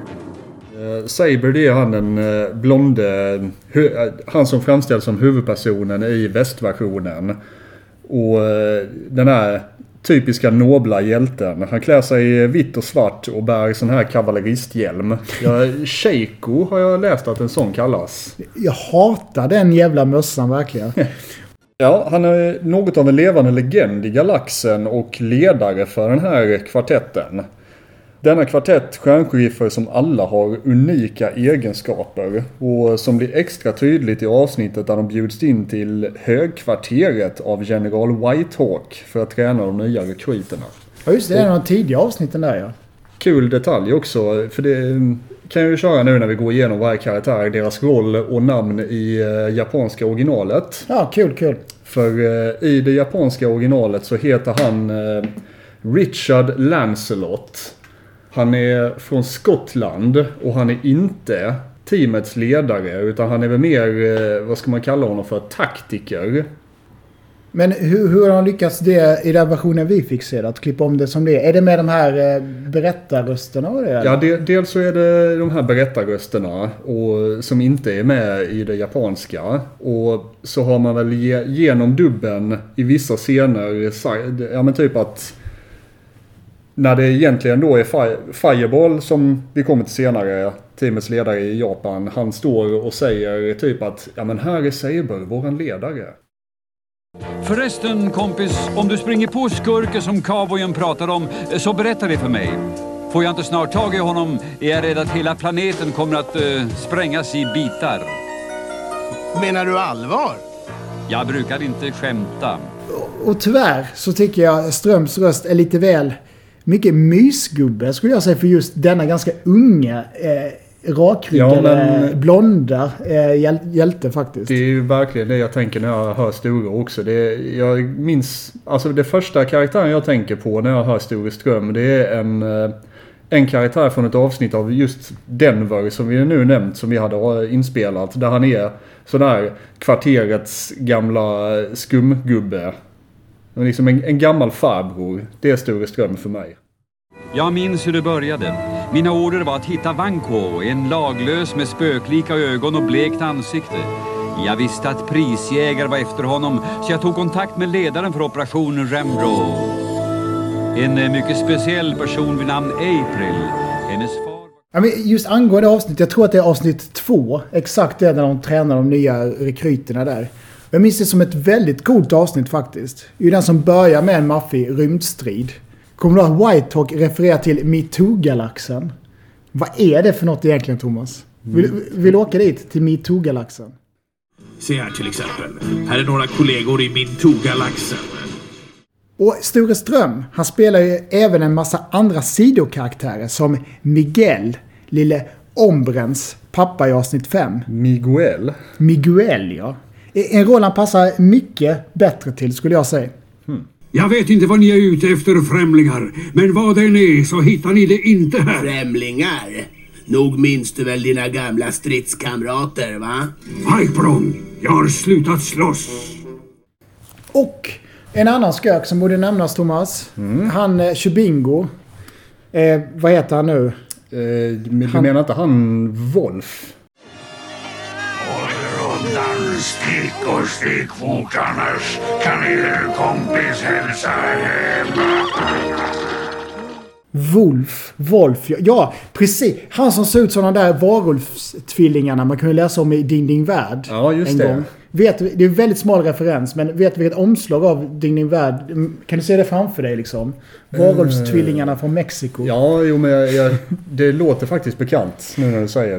Eh, Saber det är han den eh, blonde, hu- eh, han som framställs som huvudpersonen i västversionen. Och eh, den här typiska nobla hjälten. Han klär sig i vitt och svart och bär sån här kavalleristhjälm. Ja, Sheiko har jag läst att en sån kallas. Jag hatar den jävla mössan verkligen. Ja, han är något av en levande legend i galaxen och ledare för den här kvartetten. Denna kvartett stjärnsheriffer som alla har unika egenskaper och som blir extra tydligt i avsnittet där de bjuds in till högkvarteret av general Whitehawk för att träna de nya rekryterna. Ja just det, det är en av de tidiga avsnitten där ja. Kul detalj också, för det kan jag ju köra nu när vi går igenom varje karaktär, deras roll och namn i eh, japanska originalet. Ja, kul, kul. För eh, i det japanska originalet så heter han eh, Richard Lancelot. Han är från Skottland och han är inte teamets ledare utan han är väl mer, vad ska man kalla honom för, taktiker. Men hur, hur har han lyckats det i den versionen vi fick se då? Att klippa om det som det är? Är det med de här eh, berättarrösterna och det? eller? Ja, de, dels så är det de här berättarrösterna och, som inte är med i det japanska. Och så har man väl ge, genom dubben i vissa scener, ja men typ att när det egentligen då är Fireball som vi kommer till senare, teamets ledare i Japan, han står och säger typ att ja men här är Saber, våran ledare. Förresten kompis, om du springer på skurken som cowboyen pratar om, så berätta det för mig. Får jag inte snart tag i honom är jag rädd att hela planeten kommer att eh, sprängas i bitar. Menar du allvar? Jag brukar inte skämta. Och tyvärr så tycker jag Ströms röst är lite väl mycket mysgubbe skulle jag säga för just denna ganska unga, eh, rakryggade, Ja, blonda eh, hjäl- hjälte faktiskt. Det är ju verkligen det jag tänker när jag hör Sture också. Det jag minns, alltså det första karaktären jag tänker på när jag hör Sture Ström det är en, eh, en karaktär från ett avsnitt av just Denver som vi nu nämnt som vi hade eh, inspelat. Där han är sån där kvarterets gamla skumgubbe. Men Liksom en, en gammal farbror. Det är Sture Ström för mig. Jag minns hur det började. Mina order var att hitta Vanko, en laglös med spöklika ögon och blekt ansikte. Jag visste att prisjägare var efter honom, så jag tog kontakt med ledaren för operation Rembro. En eh, mycket speciell person vid namn April. Hennes far var... Ja, men just angående avsnitt, jag tror att det är avsnitt två. Exakt det när de tränar de nya rekryterna där. Jag minns det som ett väldigt coolt avsnitt faktiskt. Det är ju den som börjar med en maffig rymdstrid. Kommer du ihåg att Whitehawk refererar till MeToo-galaxen? Vad är det för något egentligen Thomas? Vill, vill du åka dit, till MeToo-galaxen? Se här till exempel. Här är några kollegor i min Togalaxen. Och Sture Ström, han spelar ju även en massa andra sidokaraktärer som Miguel, lille Ombrens pappa i avsnitt 5. Miguel. Miguel, ja. En roll han passar mycket bättre till, skulle jag säga. Jag vet inte vad ni är ute efter främlingar, men vad det än är så hittar ni det inte här. Främlingar? Nog minns du väl dina gamla stridskamrater, va? Pipron, jag har slutat slåss. Och en annan skök som borde nämnas, Thomas. Han eh, Chubingo. Eh, vad heter han nu? Eh, men du Han- menar inte han Wolf? Stick och stickfot annars kan er kompis hälsa hem. Wolf. Wolf, ja. ja. Precis. Han som ser ut som de där varulvstvillingarna man kunde läsa om i Ding Ding Värld. Ja, just en det. Gång. Vet, det är en väldigt smal referens, men vet du vilket omslag av Ding Ding Värld? Mm, Kan du se det framför dig liksom? Varulvstvillingarna från Mexiko. Ja, jo men jag, jag, det låter faktiskt bekant nu när du säger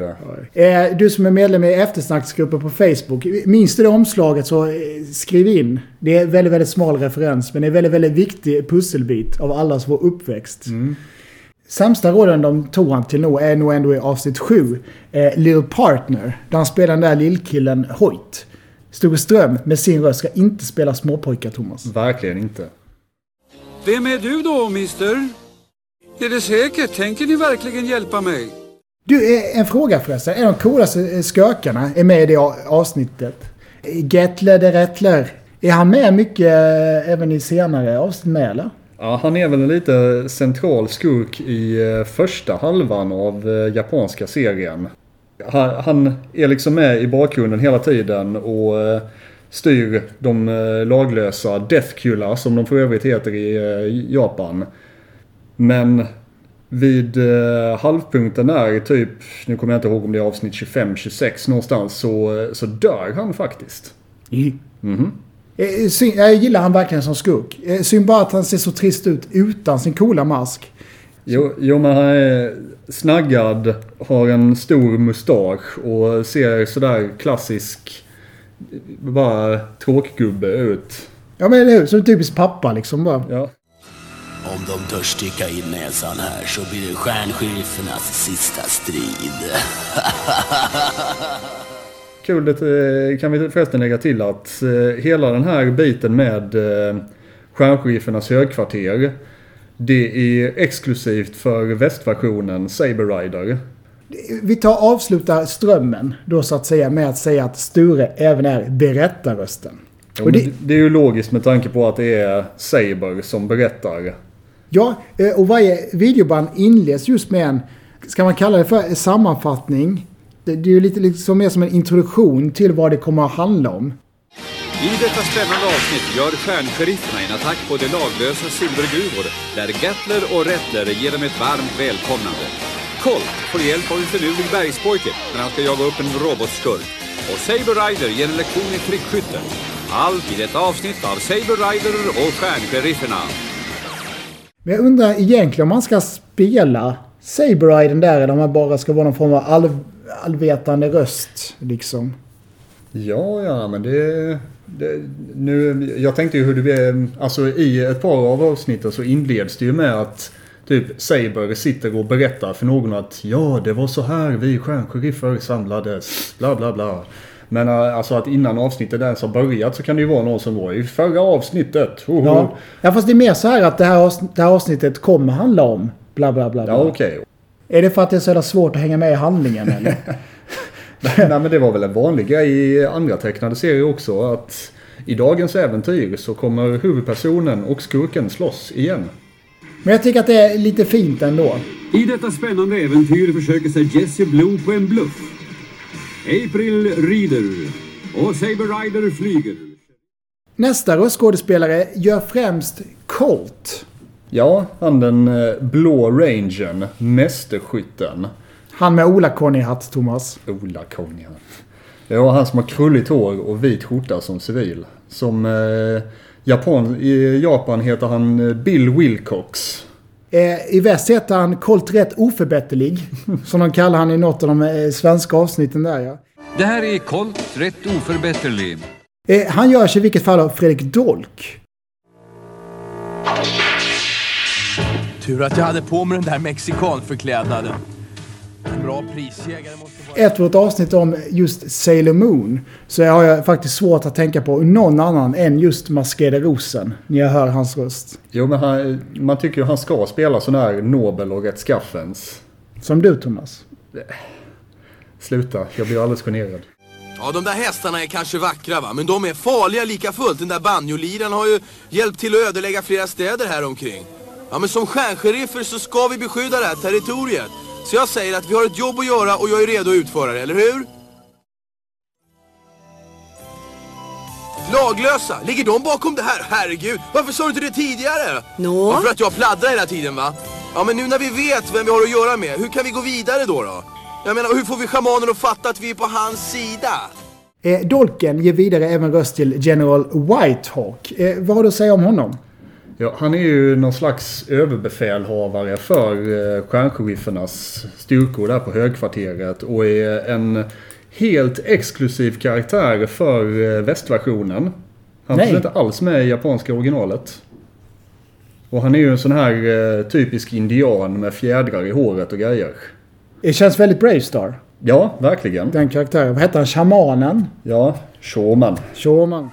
det. Eh, Du som är medlem i eftersnacksgruppen på Facebook. Minns du det omslaget så eh, skriv in. Det är väldigt, väldigt smal referens. Men det är väldigt, väldigt viktig pusselbit av allas vår uppväxt. Sämsta rollen de tog han till nog är nog ändå i avsnitt 7. Eh, Little Partner. Där han spelar den där lillkillen Hoyt. Sture Ström med sin röst ska inte spela småpojkar, Thomas. Verkligen inte. Vem är du då, mister? Är det säkert? Tänker ni verkligen hjälpa mig? Du, eh, en fråga förresten. En av de coolaste eh, skökarna är med i det avsnittet. Gettler de Rettler. Är han med mycket eh, även i senare avsnitt med eller? Ja, han är väl en lite central skurk i första halvan av japanska serien. Han, han är liksom med i bakgrunden hela tiden och eh, styr de eh, laglösa Deathkula som de för övrigt heter i eh, Japan. Men vid halvpunkten där, typ, nu kommer jag inte ihåg om det är avsnitt 25-26 någonstans, så, så dör han faktiskt. Eh, syn- Jag gillar han verkligen som skurk. Synd bara att han ser så trist ut utan sin coola mask. Jo, jo, men han är snaggad, har en stor mustasch och ser sådär klassisk, bara tråkgubbe ut. Ja men eller hur? Som en typisk pappa liksom bara. Ja. Om de törs sticka in näsan här så blir det stjärnsherifernas sista strid. Kul, det eh, kan vi förresten lägga till att eh, hela den här biten med eh, stjärnsherifernas högkvarter, det är exklusivt för västversionen Saber Rider. Vi tar avslutar strömmen då så att säga med att säga att Sture även är berättarrösten. Men det, det är ju logiskt med tanke på att det är Saber som berättar. ja, eh, och varje videoband inleds just med en, ska man kalla det för sammanfattning? Det, det är ju lite liksom mer som en introduktion till vad det kommer att handla om. I detta spännande avsnitt gör stjärnsheriferna en attack på de laglösa silvergruvor där Gatler och Rettler ger dem ett varmt välkomnande. Colt får hjälp av en finurlig bergspojke när han ska jaga upp en robotskurk. Och Saber Rider ger en lektion i prickskytte. Allt i detta avsnitt av Saber Rider och stjärnsheriferna. Men jag undrar egentligen om man ska spela Saberiden där eller om man bara ska vara någon form av all, allvetande röst. Liksom. Ja, ja, men det, det... Nu, jag tänkte ju hur det är... Alltså i ett par av avsnitten så inleds det ju med att typ Saber sitter och berättar för någon att ja, det var så här vi stjärnsheriffer samlades, bla bla bla. Men äh, alltså att innan avsnittet ens har börjat så kan det ju vara någon som var i förra avsnittet. Hoho. Ja. ja, fast det är mer så här att det här, det här avsnittet kommer handla om bla bla bla. bla. Ja, okej. Är det för att det är så jävla svårt att hänga med i handlingen eller? Nej men det var väl en vanlig grej i andra tecknade serier också att i dagens äventyr så kommer huvudpersonen och skurken slåss igen. Men jag tycker att det är lite fint ändå. I detta spännande äventyr försöker sig Jesse Blue på en bluff. April rider och Saber Rider flyger. Nästa röstskådespelare gör främst Colt. Ja, han den eh, blå rangern, mästerskytten. Han med Ola-Conny-hatt, Thomas. Ola Konja. Ja, han som har krulligt hår och vit skjorta som civil. Som eh, Japan, i Japan heter han eh, Bill Wilcox. Eh, I väst heter han Colt rätt oförbätterlig. som de kallar han i något av de eh, svenska avsnitten där ja. Det här är Colt, rätt oförbätterlig. Eh, han gör sig i vilket fall av Fredrik Dolk. Tur att jag hade på mig den där mexikanförklädnaden. Efter ett avsnitt om just Sailor Moon så har jag faktiskt svårt att tänka på någon annan än just Maskerade Rosen när jag hör hans röst. Jo, men han, man tycker ju han ska spela sån här nobel och rätt skaffens. Som du Thomas. Sluta, jag blir alldeles generad. Ja, de där hästarna är kanske vackra va, men de är farliga lika fullt. Den där banjoliraren har ju hjälpt till att ödelägga flera städer här omkring. Ja, men som stjärnsheriffer så ska vi beskydda det här territoriet. Så jag säger att vi har ett jobb att göra och jag är redo att utföra det, eller hur? Laglösa, ligger de bakom det här? Herregud, varför sa du inte det tidigare? Nå? Ja, för att jag pladdrar hela tiden va? Ja, men nu när vi vet vem vi har att göra med, hur kan vi gå vidare då då? Jag menar, hur får vi schamanen att fatta att vi är på hans sida? Eh, Dolken ger vidare även röst till General Whitehawk. Eh, vad har du att säga om honom? Ja, han är ju någon slags överbefälhavare för eh, stjärnsheriffernas styrkor där på högkvarteret och är en helt exklusiv karaktär för eh, västversionen. Han Nej. finns inte alls med i japanska originalet. Och han är ju en sån här eh, typisk indian med fjädrar i håret och grejer. Det känns väldigt Bravestar. Ja, verkligen. Den karaktären. Vad heter han? Shamanen? Ja, Shoman. Shaman.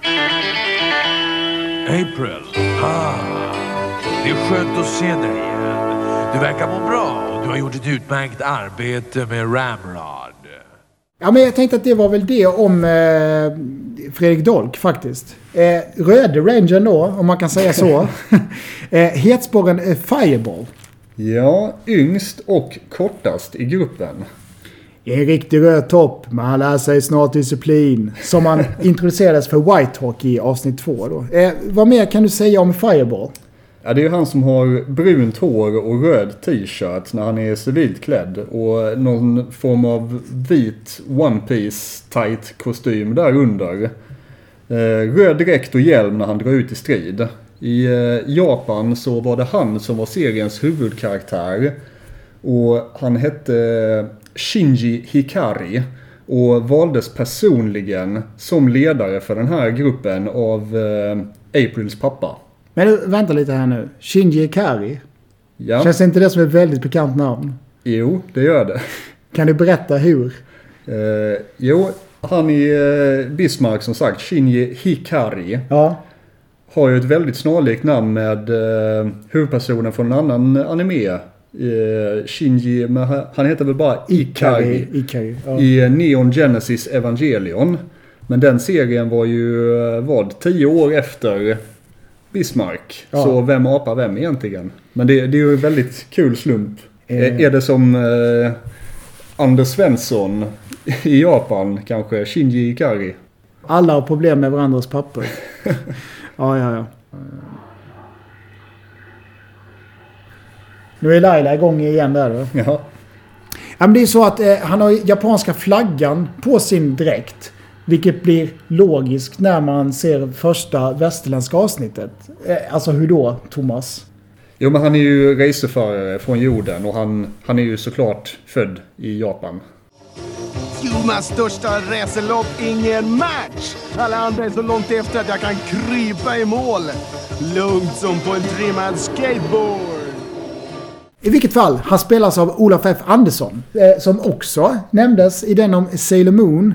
April. Ah, det är skönt att se dig igen. Du verkar må bra och du har gjort ett utmärkt arbete med Ramrod. Ja, men jag tänkte att det var väl det om eh, Fredrik Dolk faktiskt. Eh, Röde Rangern då, om man kan säga så. eh, Hetsporren eh, Fireball. Ja, yngst och kortast i gruppen. En riktig röd topp, men han lär sig snart disciplin. Som han introducerades för Whitehawk i avsnitt två då. Eh, vad mer kan du säga om Fireball? Ja, det är ju han som har brunt hår och röd t-shirt när han är civilt klädd. Och någon form av vit One Piece tight kostym där under. Eh, röd dräkt och hjälm när han drar ut i strid. I eh, Japan så var det han som var seriens huvudkaraktär. Och han hette Shinji Hikari. Och valdes personligen som ledare för den här gruppen av eh, Aprils pappa. Men vänta lite här nu. Shinji Ikari. Ja, Känns inte det som ett väldigt bekant namn? jo det gör det. Kan du berätta hur? Eh, jo, han i eh, Bismarck som sagt, Shinji Hikari, Ja. har ju ett väldigt snarlikt namn med eh, huvudpersonen från en annan anime. Eh, Shinji, men han- heter väl bara Ikari. Ikari. Ja. I Neon Genesis Evangelion. Men den serien var ju, eh, vad, tio år efter Bismarck. Ja. Så vem apar vem egentligen? Men det, det är ju en väldigt kul slump. Eh. Eh, Är det som eh, Anders Svensson i Japan kanske? Shinji Ikari? Alla har problem med varandras papper. ja, ja, ja. Nu är Laila igång igen där då. Ja. Ja, men det är så att eh, han har japanska flaggan på sin dräkt. Vilket blir logiskt när man ser första västerländska avsnittet. Eh, alltså hur då, Thomas? Jo men han är ju racerförare från jorden och han, han är ju såklart född i Japan. Jumas största racerlopp, ingen match! Alla andra är så långt efter att jag kan krypa i mål. Lugnt som på en trimmad skateboard. I vilket fall, han spelas av Olof F. Andersson. Eh, som också nämndes i den om Sailor Moon.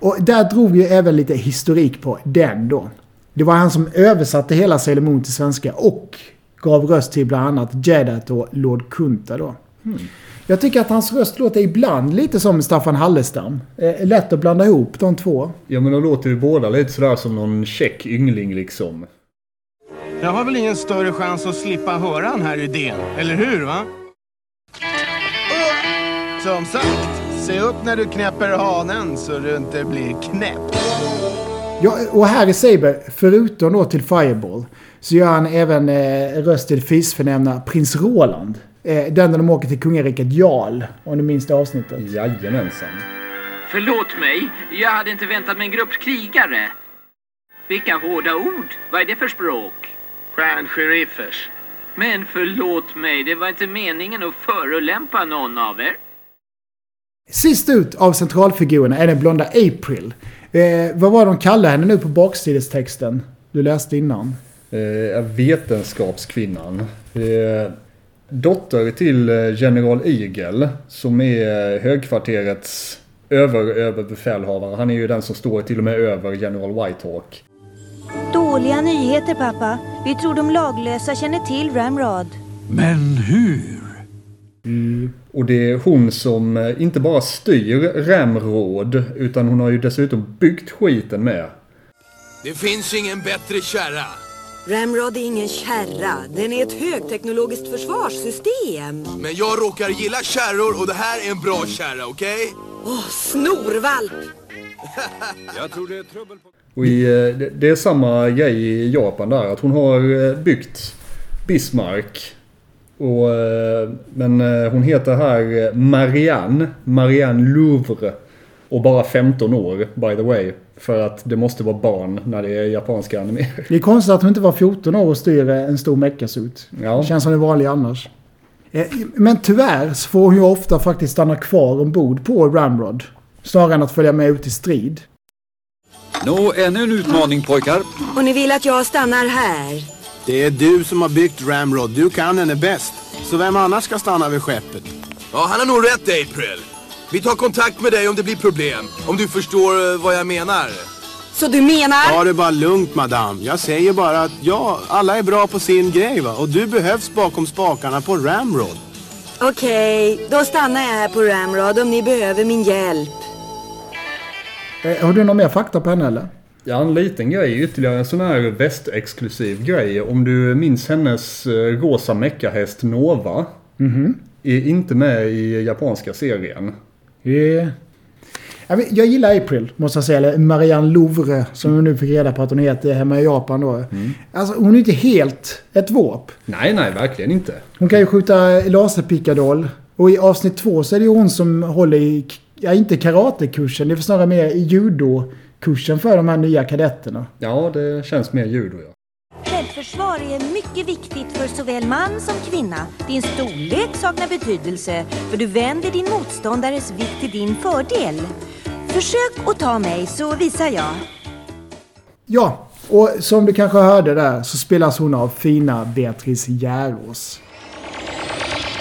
Och där drog vi ju även lite historik på den då. Det var han som översatte hela Sailor Moon till svenska och gav röst till bland annat Jedat och Lord Kunta då. Hmm. Jag tycker att hans röst låter ibland lite som Staffan Hallestam. Eh, lätt att blanda ihop de två. Ja men de låter ju båda lite sådär som någon check yngling liksom. Jag har väl ingen större chans att slippa höra den här idén, eller hur va? Och, som sagt, se upp när du knäpper hanen så du inte blir knäpp. Ja, och här i Saber, förutom då till Fireball, så gör han även eh, röst till fisförnämna Prins Roland. Eh, den där de åker till kungariket Jarl, om du minns det avsnittet. Jajamensan. Förlåt mig, jag hade inte väntat mig en grupp krigare. Vilka hårda ord! Vad är det för språk? Stjärnsheriffers. Men förlåt mig, det var inte meningen att förolämpa någon av er. Sist ut av centralfigurerna är den blonda April. Eh, vad var de kallade henne nu på baksidestexten? Du läste innan. Eh, vetenskapskvinnan. Eh, dotter till eh, general Eagle som är högkvarterets överöverbefälhavare. Han är ju den som står till och med över general Whitehawk. Dåliga nyheter pappa. Vi tror de laglösa känner till Ramrod. Men hur? Och det är hon som eh, inte bara styr Ramråd utan hon har ju dessutom byggt skiten med. Det finns ingen bättre kärra. Ramrod är ingen kärra. Den är ett högteknologiskt försvarssystem. Men jag råkar gilla kärror och det här är en bra kärra, okej? Åh, snorvalp! Jag tror det är trubbel på... Och i, eh, det- det är samma grej i Japan där. Att hon har eh, byggt Bismarck. Och, eh, men hon heter här Marianne. Marianne Louvre. Och bara 15 år by the way. För att det måste vara barn när det är japanska anime. Det är konstigt att hon inte var 14 år och styr en stor meckasuit. Ja. Det känns som det vanliga annars. Men tyvärr så får hon ju ofta faktiskt stanna kvar ombord på Ramrod. Snarare än att följa med ut i strid. Nå, ännu en utmaning pojkar. Och ni vill att jag stannar här? Det är du som har byggt Ramrod. Du kan henne bäst. Så vem annars ska stanna vid skeppet? Ja, han har nog rätt April. Vi tar kontakt med dig om det blir problem. Om du förstår eh, vad jag menar. Så du menar? Ta det bara lugnt madame. Jag säger bara att ja, alla är bra på sin grej va. Och du behövs bakom spakarna på Ramrod. Okej, då stannar jag här på Ramrod om ni behöver min hjälp. Eh, Har du någon mer fakta på henne eller? Ja, en liten grej. Ytterligare en sån här västexklusiv grej. Om du minns hennes eh, rosa meckahäst Nova. Mhm. Är inte med i japanska serien. Yeah. Jag gillar April, måste jag säga. Eller Marianne Louvre, som jag nu fick reda på att hon heter hemma i Japan då. Alltså, hon är inte helt ett våp. Nej, nej, verkligen inte. Hon kan ju skjuta laserpickadoll. Och i avsnitt två så är det ju hon som håller i, ja inte karatekursen, det är snarare mer judokursen för de här nya kadetterna. Ja, det känns mer judo, ja. Självförsvar är mycket viktigt för såväl man som kvinna. Din storlek saknar betydelse för du vänder din motståndares vikt till din fördel. Försök att ta mig så visar jag. Ja, och som du kanske hörde där så spelas hon av fina Beatrice Järås.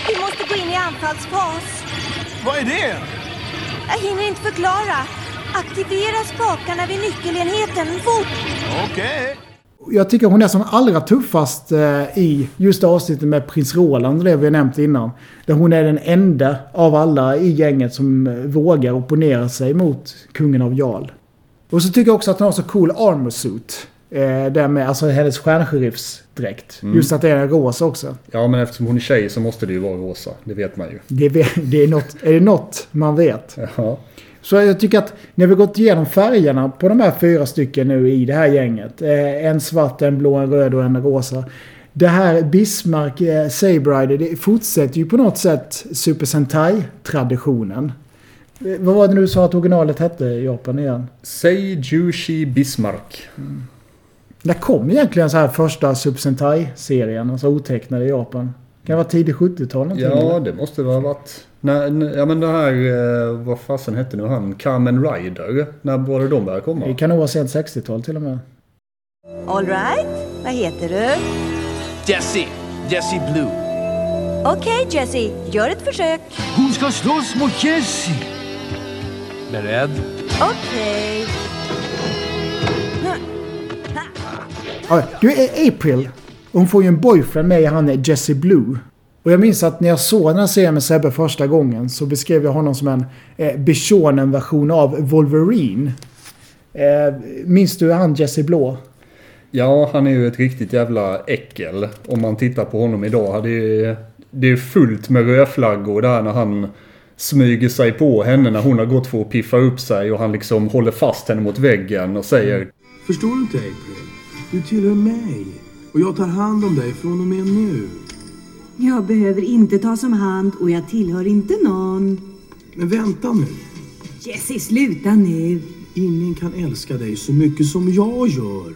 Vi måste gå in i anfallsfas. Vad är det? Jag hinner inte förklara. Aktivera spakarna vid nyckelenheten fort. Okej. Jag tycker hon är som allra tuffast eh, i just avsnittet med prins Roland, det vi har nämnt innan. Där hon är den enda av alla i gänget som eh, vågar opponera sig mot kungen av Jarl. Och så tycker jag också att hon har så cool armor suit. Eh, där med alltså hennes stjärnsheriffsdräkt. Mm. Just att det är rosa också. Ja, men eftersom hon är tjej så måste det ju vara rosa. Det vet man ju. Det, vet- det är, något, är det något man vet. Ja. Så jag tycker att när vi gått igenom färgerna på de här fyra stycken nu i det här gänget. Eh, en svart, en blå, en röd och en rosa. Det här Bismarck eh, Sabrider, det fortsätter ju på något sätt Super Sentai-traditionen. Eh, vad var det nu du sa att originalet hette i Japan igen? Seijushi Bismarck. När kom egentligen så här första Super Sentai-serien, alltså otecknade i Japan? Kan det vara tidigt 70-tal någonting? Ja, eller? det måste väl ha varit... När, ja men det här, eh, vad fasen hette nu han? Kamen Rider. När var det de började komma? Det kan nog vara sent 60-tal till och med. All right. vad heter du? Jesse. Jesse Blue. Okej Jesse, gör ett försök. Hon ska slåss mot Jessie! Beredd? Okej. Ja, du är April. Hon får ju en boyfriend med han är Jesse Blue. Och jag minns att när jag såg den här serien med Sebbe första gången så beskrev jag honom som en eh, Bishonen version av Wolverine. Eh, minns du han Jesse Blå? Ja, han är ju ett riktigt jävla äckel. Om man tittar på honom idag. Det är, det är fullt med rödflaggor där när han smyger sig på henne när hon har gått för att piffa upp sig och han liksom håller fast henne mot väggen och säger Förstår du inte April? Du tillhör mig. Och jag tar hand om dig från och med nu. Jag behöver inte tas om hand och jag tillhör inte någon. Men vänta nu. Jessie, sluta nu. Ingen kan älska dig så mycket som jag gör.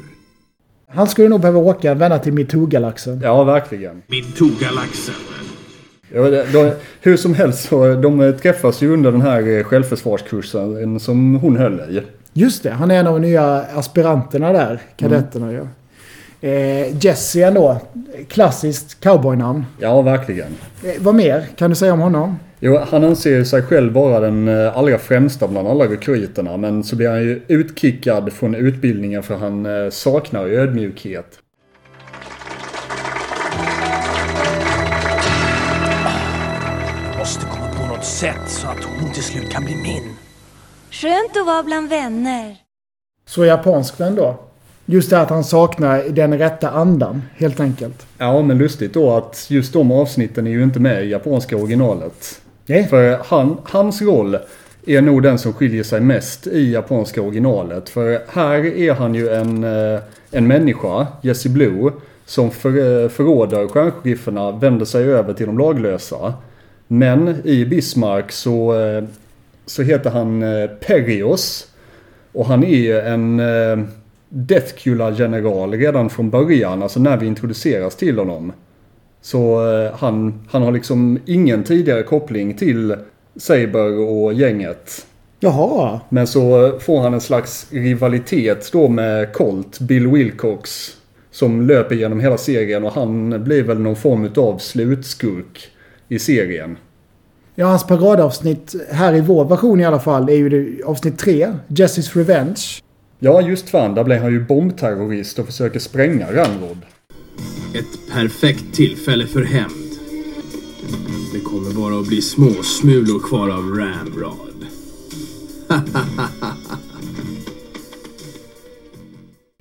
Han skulle nog behöva åka vända till Metoo-galaxen. Ja, verkligen. Midtogalaxen. Ja, de, hur som helst så de träffas ju under den här eh, självförsvarskursen som hon höll i. Just det, han är en av de nya aspiranterna där. Kadetterna ja. Eh, Jesse ändå. Klassiskt cowboynamn. Ja, verkligen. Eh, vad mer kan du säga om honom? Jo, han anser sig själv vara den eh, allra främsta bland alla rekryterna men så blir han ju utkickad från utbildningen för han eh, saknar ödmjukhet. Måste komma på något sätt så att hon till slut kan bli min. Skönt att vara bland vänner. Så japanskt ändå. Just det att han saknar den rätta andan, helt enkelt. Ja, men lustigt då att just de avsnitten är ju inte med i japanska originalet. Nej. För han, hans roll är nog den som skiljer sig mest i japanska originalet. För här är han ju en, eh, en människa, Jesse Blue, som för, eh, förråder stjärnschifferna, vänder sig över till de laglösa. Men i Bismarck så, eh, så heter han eh, Perios. Och han är en eh, Deathkula-general redan från början, alltså när vi introduceras till honom. Så eh, han, han har liksom ingen tidigare koppling till Saber och gänget. Jaha. Men så får han en slags rivalitet då med Colt, Bill Wilcox. Som löper genom hela serien och han blir väl någon form av slutskurk i serien. Ja, hans paradavsnitt här i vår version i alla fall är ju det, avsnitt 3, Jesses Revenge. Ja, just fan. Där blir han ju bombterrorist och försöker spränga Ramrod. Ett perfekt tillfälle för hämnd. Det kommer bara att bli små smulor kvar av Ramrod.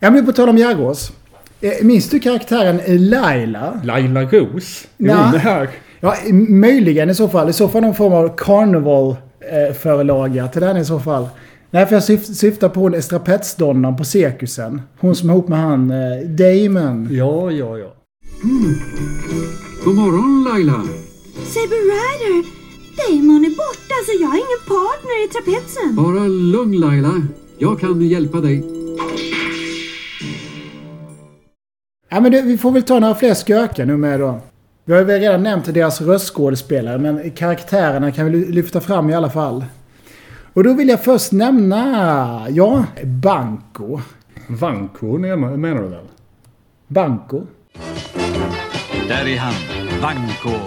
Ja, men på tal om Järås. Eh, Minns du karaktären Laila? Laila Rose? Är hon här? Ja, möjligen i så fall. I så fall någon form av carnival eh, förlaga till den i så fall. Nej, för jag syf- syftar på hon strapetsdonnan på cirkusen. Hon som är ihop med han eh, Damon. Ja, ja, ja. God morgon Laila! Saber Rider! Damon är borta så jag har ingen partner i trapetsen. Bara lugn Laila. Jag kan hjälpa dig. Ja, men det, vi får väl ta några fler skurkar nu med då. Vi har ju väl redan nämnt deras röstskådespelare, men karaktärerna kan vi lyfta fram i alla fall. Och då vill jag först nämna, ja, Banco. Vanko menar du väl? Banco. Där är han, Banco.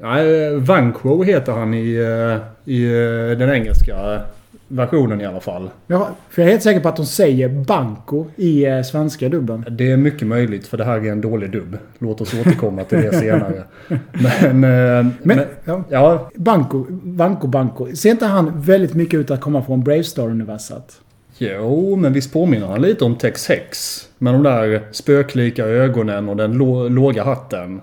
Nej, Vanquo heter han i, eh, i eh, den engelska versionen i alla fall. Ja, för jag är helt säker på att de säger Banco i eh, svenska dubben. Det är mycket möjligt för det här är en dålig dubb. Låt oss återkomma till det senare. Men... eh, Men, ja. ja, Banco, Banco, Banco. Ser inte han väldigt mycket ut att komma från Bravestar-universat? Jo, men visst påminner han lite om Tex Hex. Med de där spöklika ögonen och den lå- låga hatten.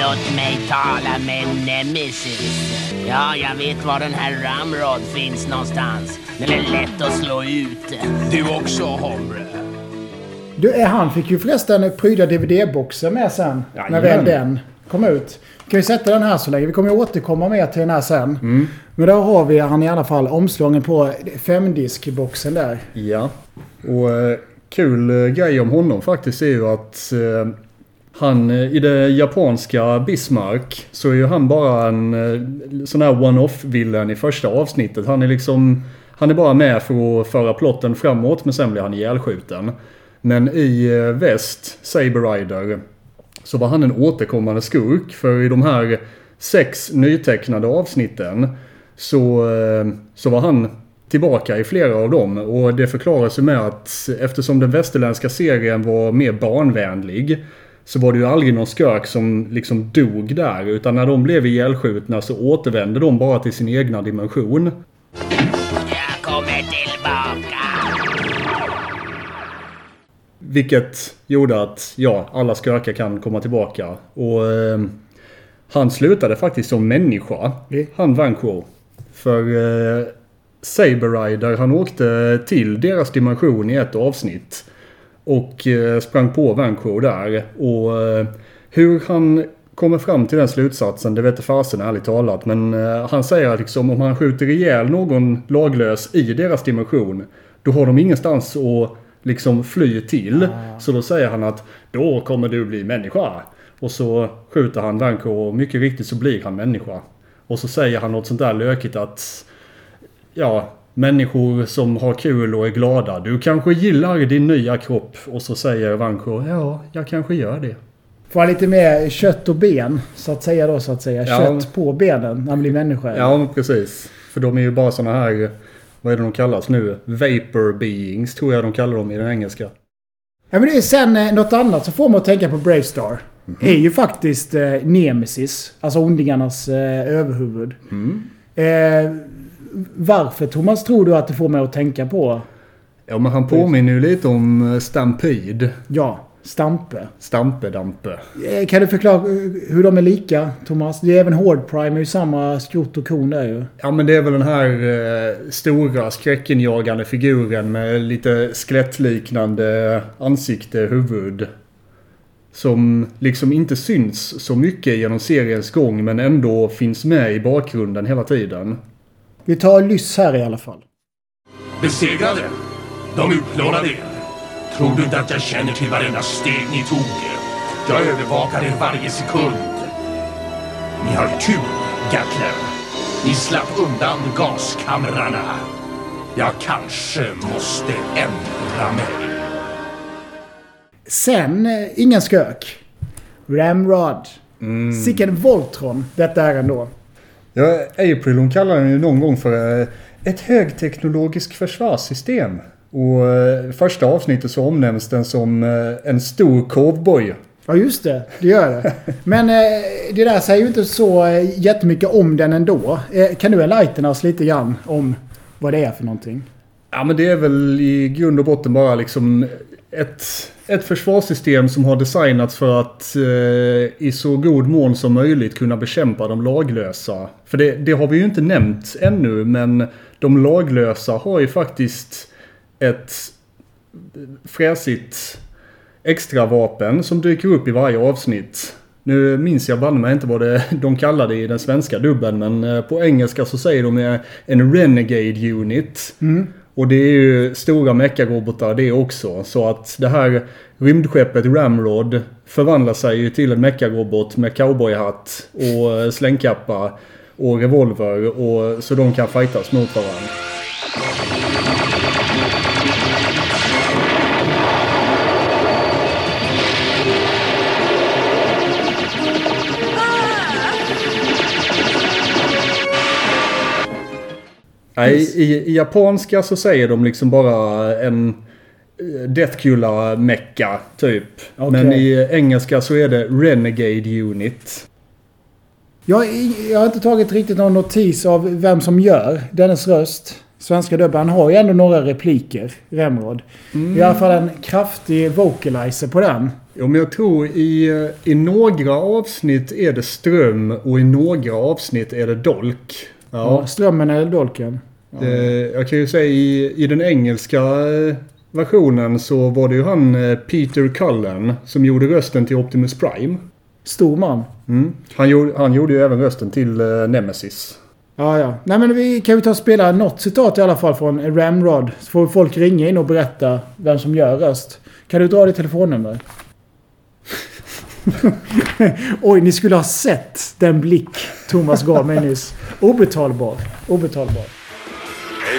Låt mig tala med Nemesis. Ja, jag vet var den här Ramrod finns någonstans. Den är lätt att slå ut. Du också, hombre. Du, eh, han fick ju förresten pryda DVD-boxen med sen. när väl Jajamän. den kom ut. Kan vi sätta den här så länge. Vi kommer ju återkomma med till den här sen. Mm. Men då har vi han i alla fall omslagen på femdiskboxen där. Ja. Och eh, kul eh, grej om honom faktiskt är ju att eh, han eh, i det japanska Bismarck så är ju han bara en eh, sån här one-off villain i första avsnittet. Han är liksom han är bara med för att föra plotten framåt men sen blir han ihjälskjuten. Men i eh, väst, Saber Rider, så var han en återkommande skurk. För i de här sex nytecknade avsnitten så, så var han tillbaka i flera av dem. Och det förklaras ju med att eftersom den västerländska serien var mer barnvänlig så var det ju aldrig någon skurk som liksom dog där. Utan när de blev ihjälskjutna så återvände de bara till sin egna dimension. Jag kommer tillbaka. Vilket gjorde att, ja, alla skurkar kan komma tillbaka. Och eh, han slutade faktiskt som människa. Han Vanquo. För eh, Saber Rider, han åkte till deras dimension i ett avsnitt. Och eh, sprang på Vanquo där. Och eh, hur han kommer fram till den slutsatsen, det vet fasen ärligt talat. Men eh, han säger att liksom, om han skjuter ihjäl någon laglös i deras dimension. Då har de ingenstans att liksom fly till. Så då säger han att då kommer du bli människa. Och så skjuter han Vanko och mycket riktigt så blir han människa. Och så säger han något sånt där lökigt att ja, människor som har kul och är glada. Du kanske gillar din nya kropp. Och så säger Vanko, ja, jag kanske gör det. Får lite mer kött och ben, så att säga då, så att säga. Ja. Kött på benen när han blir människa. Ja, precis. För de är ju bara såna här, vad är det de kallas nu? Vapor beings tror jag de kallar dem i den engelska. Ja, men det är sen eh, något annat som får mig att tänka på Bravestar. Är ju faktiskt eh, Nemesis. Alltså ondingarnas eh, överhuvud. Eh, varför Thomas tror du att det får mig att tänka på? Ja, men han påminner ju lite om eh, Stampede. Ja, Stampe. Stampe Dampe. Eh, Kan du förklara eh, hur de är lika, Thomas? Det är även Horde Prime, är ju samma skrot och kon där ju. Ja men det är väl den här eh, stora skräckinjagande figuren med lite skelettliknande ansikte, huvud. Som liksom inte syns så mycket genom seriens gång men ändå finns med i bakgrunden hela tiden. Vi tar Lyss här i alla fall. Besegrade. De utplånade er. Tror du inte att jag känner till varenda steg ni tog? Jag övervakar er varje sekund. Ni har tur, Gatler. Ni slapp undan gaskamrarna. Jag kanske måste ändra mig. Sen, eh, ingen skök. Ramrod. Sicken Voltron detta är ändå. Ja, April hon kallar den ju någon gång för eh, ett högteknologiskt försvarssystem. Och eh, första avsnittet så omnämns den som eh, en stor cowboy. Ja, just det. Det gör det. Men det där säger ju inte så jättemycket om den ändå. Kan du enlightena oss lite grann om vad det är för någonting? Ja men det är väl i grund och botten bara liksom ett, ett försvarssystem som har designats för att eh, i så god mån som möjligt kunna bekämpa de laglösa. För det, det har vi ju inte nämnt ännu, men de laglösa har ju faktiskt ett fräsigt extra vapen som dyker upp i varje avsnitt. Nu minns jag banne mig inte vad det, de kallar det i den svenska dubben men eh, på engelska så säger de eh, en Renegade Unit. Mm. Och det är ju stora meckarobotar det också. Så att det här rymdskeppet Ramrod förvandlar sig ju till en meckarobot med cowboyhatt och slängkappa och revolver och så de kan fightas mot varandra. Nej, i, i japanska så säger de liksom bara en eh, Deathkula mecka typ. Okej. Men i engelska så är det Renegade Unit. Jag, jag har inte tagit riktigt någon notis av vem som gör dennes röst. Svenska dubben. Har ju ändå några repliker, Remrod. I alla fall en kraftig vocalizer på den. Jo, men jag tror i, eh, i några avsnitt är det ström och i några avsnitt är det dolk. Ja. Strömmen eller dolken. Eh, jag kan ju säga i, i den engelska eh, versionen så var det ju han eh, Peter Cullen som gjorde rösten till Optimus Prime. Stor man. Mm. Han, gjorde, han gjorde ju även rösten till Nemesis. Ja, ja. Nej, men vi kan ju ta och spela något citat i alla fall från Ramrod. Så får folk ringa in och berätta vem som gör röst. Kan du dra ditt telefonnummer? Oj, ni skulle ha sett den blick Thomas gav mig nyss. Obetalbar. Obetalbar.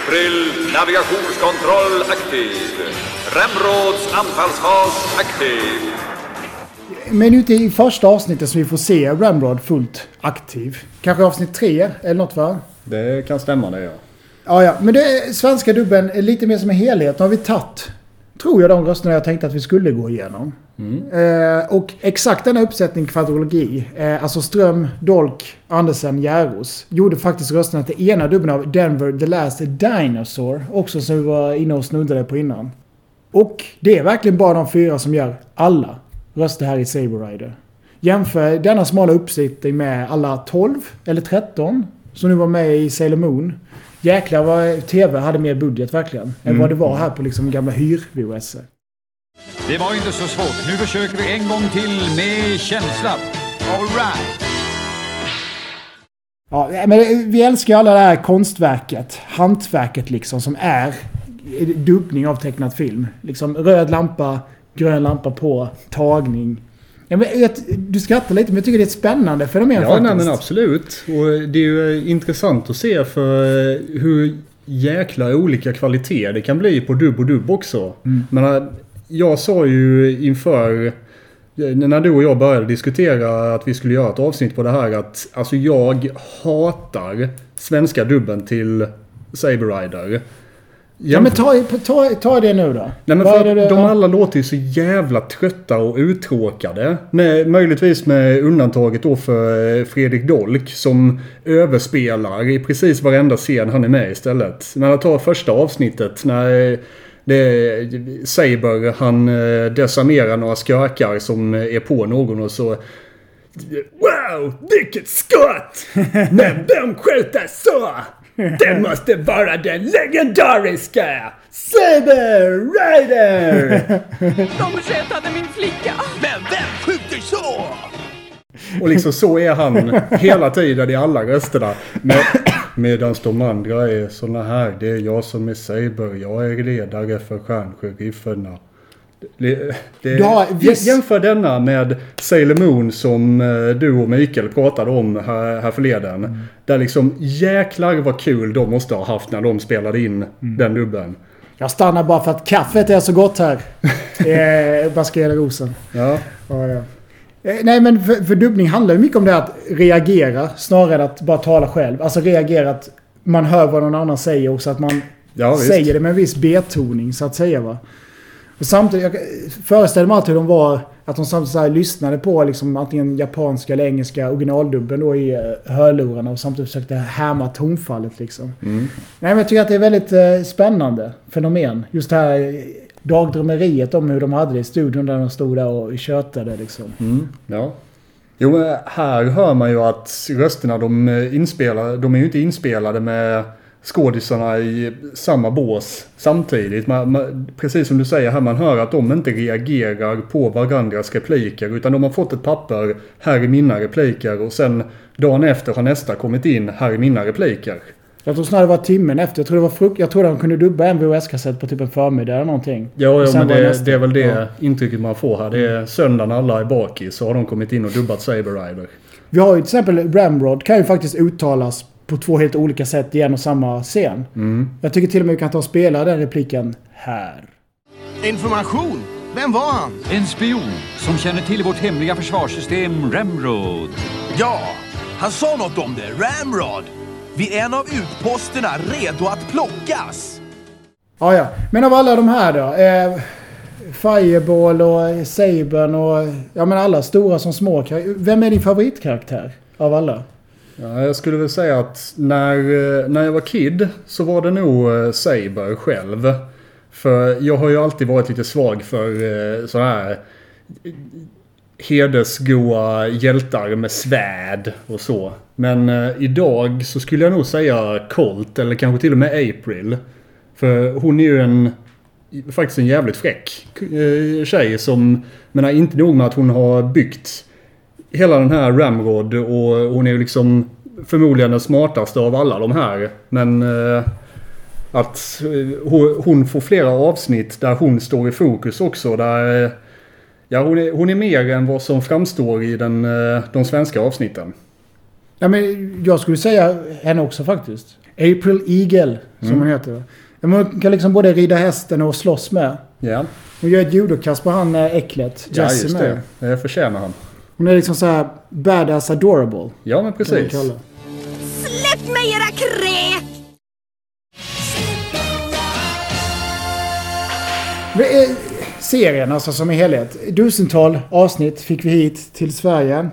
April navigationskontroll aktiv. Remrods anfallsfas aktiv. Men ute i första avsnittet som vi får se Ramrod fullt aktiv. Kanske avsnitt tre eller något va? Det kan stämma det ja. Ja, ja. Men det är, svenska dubben är lite mer som en helhet. Nu har vi tagit, tror jag, de rösterna jag tänkte att vi skulle gå igenom. Eh, och exakt denna uppsättning kvadrologi, eh, alltså Ström, Dolk, Andersen, Järos, gjorde faktiskt rösterna till ena dubben av Denver The Last Dinosaur, också som vi var inne och snuddade på innan. Och det är verkligen bara de fyra som gör alla röster här i Saber Rider. Jämför denna smala uppsättning med alla 12 eller 13 som nu var med i Sailor Moon. Jäklar vad TV hade mer budget verkligen. Än Mm. vad det var här på liksom gamla hyr-VHS. Det var inte så svårt. Nu försöker vi en gång till med känsla. All right. Ja, men vi älskar alla det här konstverket. Hantverket liksom som är dubbning av tecknad film. Liksom röd lampa, grön lampa på, tagning. Ja, men, jag du skrattar lite men jag tycker det är ett spännande fenomen Ja, faktiskt. nej, men absolut. Och det är ju eh, intressant att se för eh, hur jäkla olika kvalitet det kan bli på dubb och dubb också. Mm. Men eh, jag sa ju inför när du och jag började diskutera att vi skulle göra ett avsnitt på det här att alltså jag hatar svenska dubben till Saber Rider. Ja men ta, ta, ta det nu då. Nej men Vad för att de alla låter ju så jävla trötta och uttråkade. Med, möjligtvis med undantaget då för eh, Fredrik Dolk som överspelar i precis varenda scen han är med istället. När jag tar första avsnittet när eh, det Saber, han eh, desarmerar några skökar som är på någon och så Wow, vilket skott! Men vem skjuter så? Det måste vara den legendariska Saber Rider! De räddade min flicka. Men vem skjuter så? Och liksom så är han hela tiden i alla rösterna. Med, Medan de andra är såna här. Det är jag som är Saber. Jag är ledare för stjärnserifferna. Det, det, Ja, visst. Jämför denna med Sailor Moon som eh, du och Mikael pratade om här, här förleden. Mm. Där liksom jäklar vad kul de måste ha haft när de spelade in Mm. den dubben. Jag stannar bara för att kaffet är så gott här. eh, Baskerade rosen. Ja. Ja, ja. Eh, Nej men för, för dubbning handlar ju mycket om det att reagera snarare än att bara tala själv. Alltså reagera att man hör vad någon annan säger och så att man Ja, säger det med en viss betoning så att säga va. Samtidigt, jag föreställer mig alltid hur de var, att de samtidigt så här lyssnade på liksom antingen japanska eller engelska originaldubben då i eh, hörlurarna och samtidigt försökte härma tonfallet liksom. Mm. Nej men jag tycker att det är väldigt eh, spännande fenomen. Just det här eh, dagdrömmeriet om hur de hade det i studion där de stod där och tjötade liksom. Mm, ja. Jo, här hör man ju att rösterna de är inspelade, de är ju inte inspelade med skådisarna i samma bås samtidigt. Man, man, precis som du säger här, man hör att de inte reagerar på varandras repliker utan de har fått ett papper, här är mina repliker och sen dagen efter har nästa kommit in, här är mina repliker. Jag tror snarare det var timmen efter. Jag tror, det var frukt, jag tror de kunde dubba en VHS-kassett på typ en förmiddag eller någonting. Ja, ja men det, det är väl det Ja. intrycket man får här. Det är söndagen alla är bakis så har de kommit in och dubbat Saber Rider. Vi har ju till exempel Ramrod kan ju faktiskt uttalas på två helt olika sätt i en och samma scen. Mm. Jag tycker till och med vi kan ta och spela den repliken här. Information? Vem var han? En spion som känner till vårt hemliga försvarssystem Ramrod. Ja, han sa något om det. Ramrod. Vid en av utposterna redo att plockas. Ja, ja. Men av alla de här då? Eh, Fireball och Sabern och ja, men alla stora som små. Vem är din favoritkaraktär av alla? Ja, jag skulle väl säga att när, eh, när jag var kid så var det nog eh, Saber själv. För jag har ju alltid varit lite svag för eh, sådana här hedersgoa hjältar med svärd och så. Men idag så skulle jag nog säga Colt eller kanske till och med April. För hon är ju en faktiskt en jävligt fräck tjej som, menar inte nog med att hon har byggt hela den här Ramrod och hon är ju liksom förmodligen den smartaste av alla de här. Men eh, att eh, hon- får flera avsnitt där hon står i fokus också. Där, eh, ja, hon, är, hon är mer än vad som framstår i den, eh, de svenska avsnitten. Ja, men jag skulle säga henne också faktiskt. April Eagle, som Mm. hon heter. Ja, Hon kan liksom både rida hästen och slåss med. Ja, Hon gör ett judokast på han äcklet. ja Jesse just med. det. Det förtjänar han. Hon är liksom så här badass adorable. Ja, men precis. Släpp mig era kräk! Serien alltså som i helhet. Dusintal avsnitt fick vi hit till Sverige.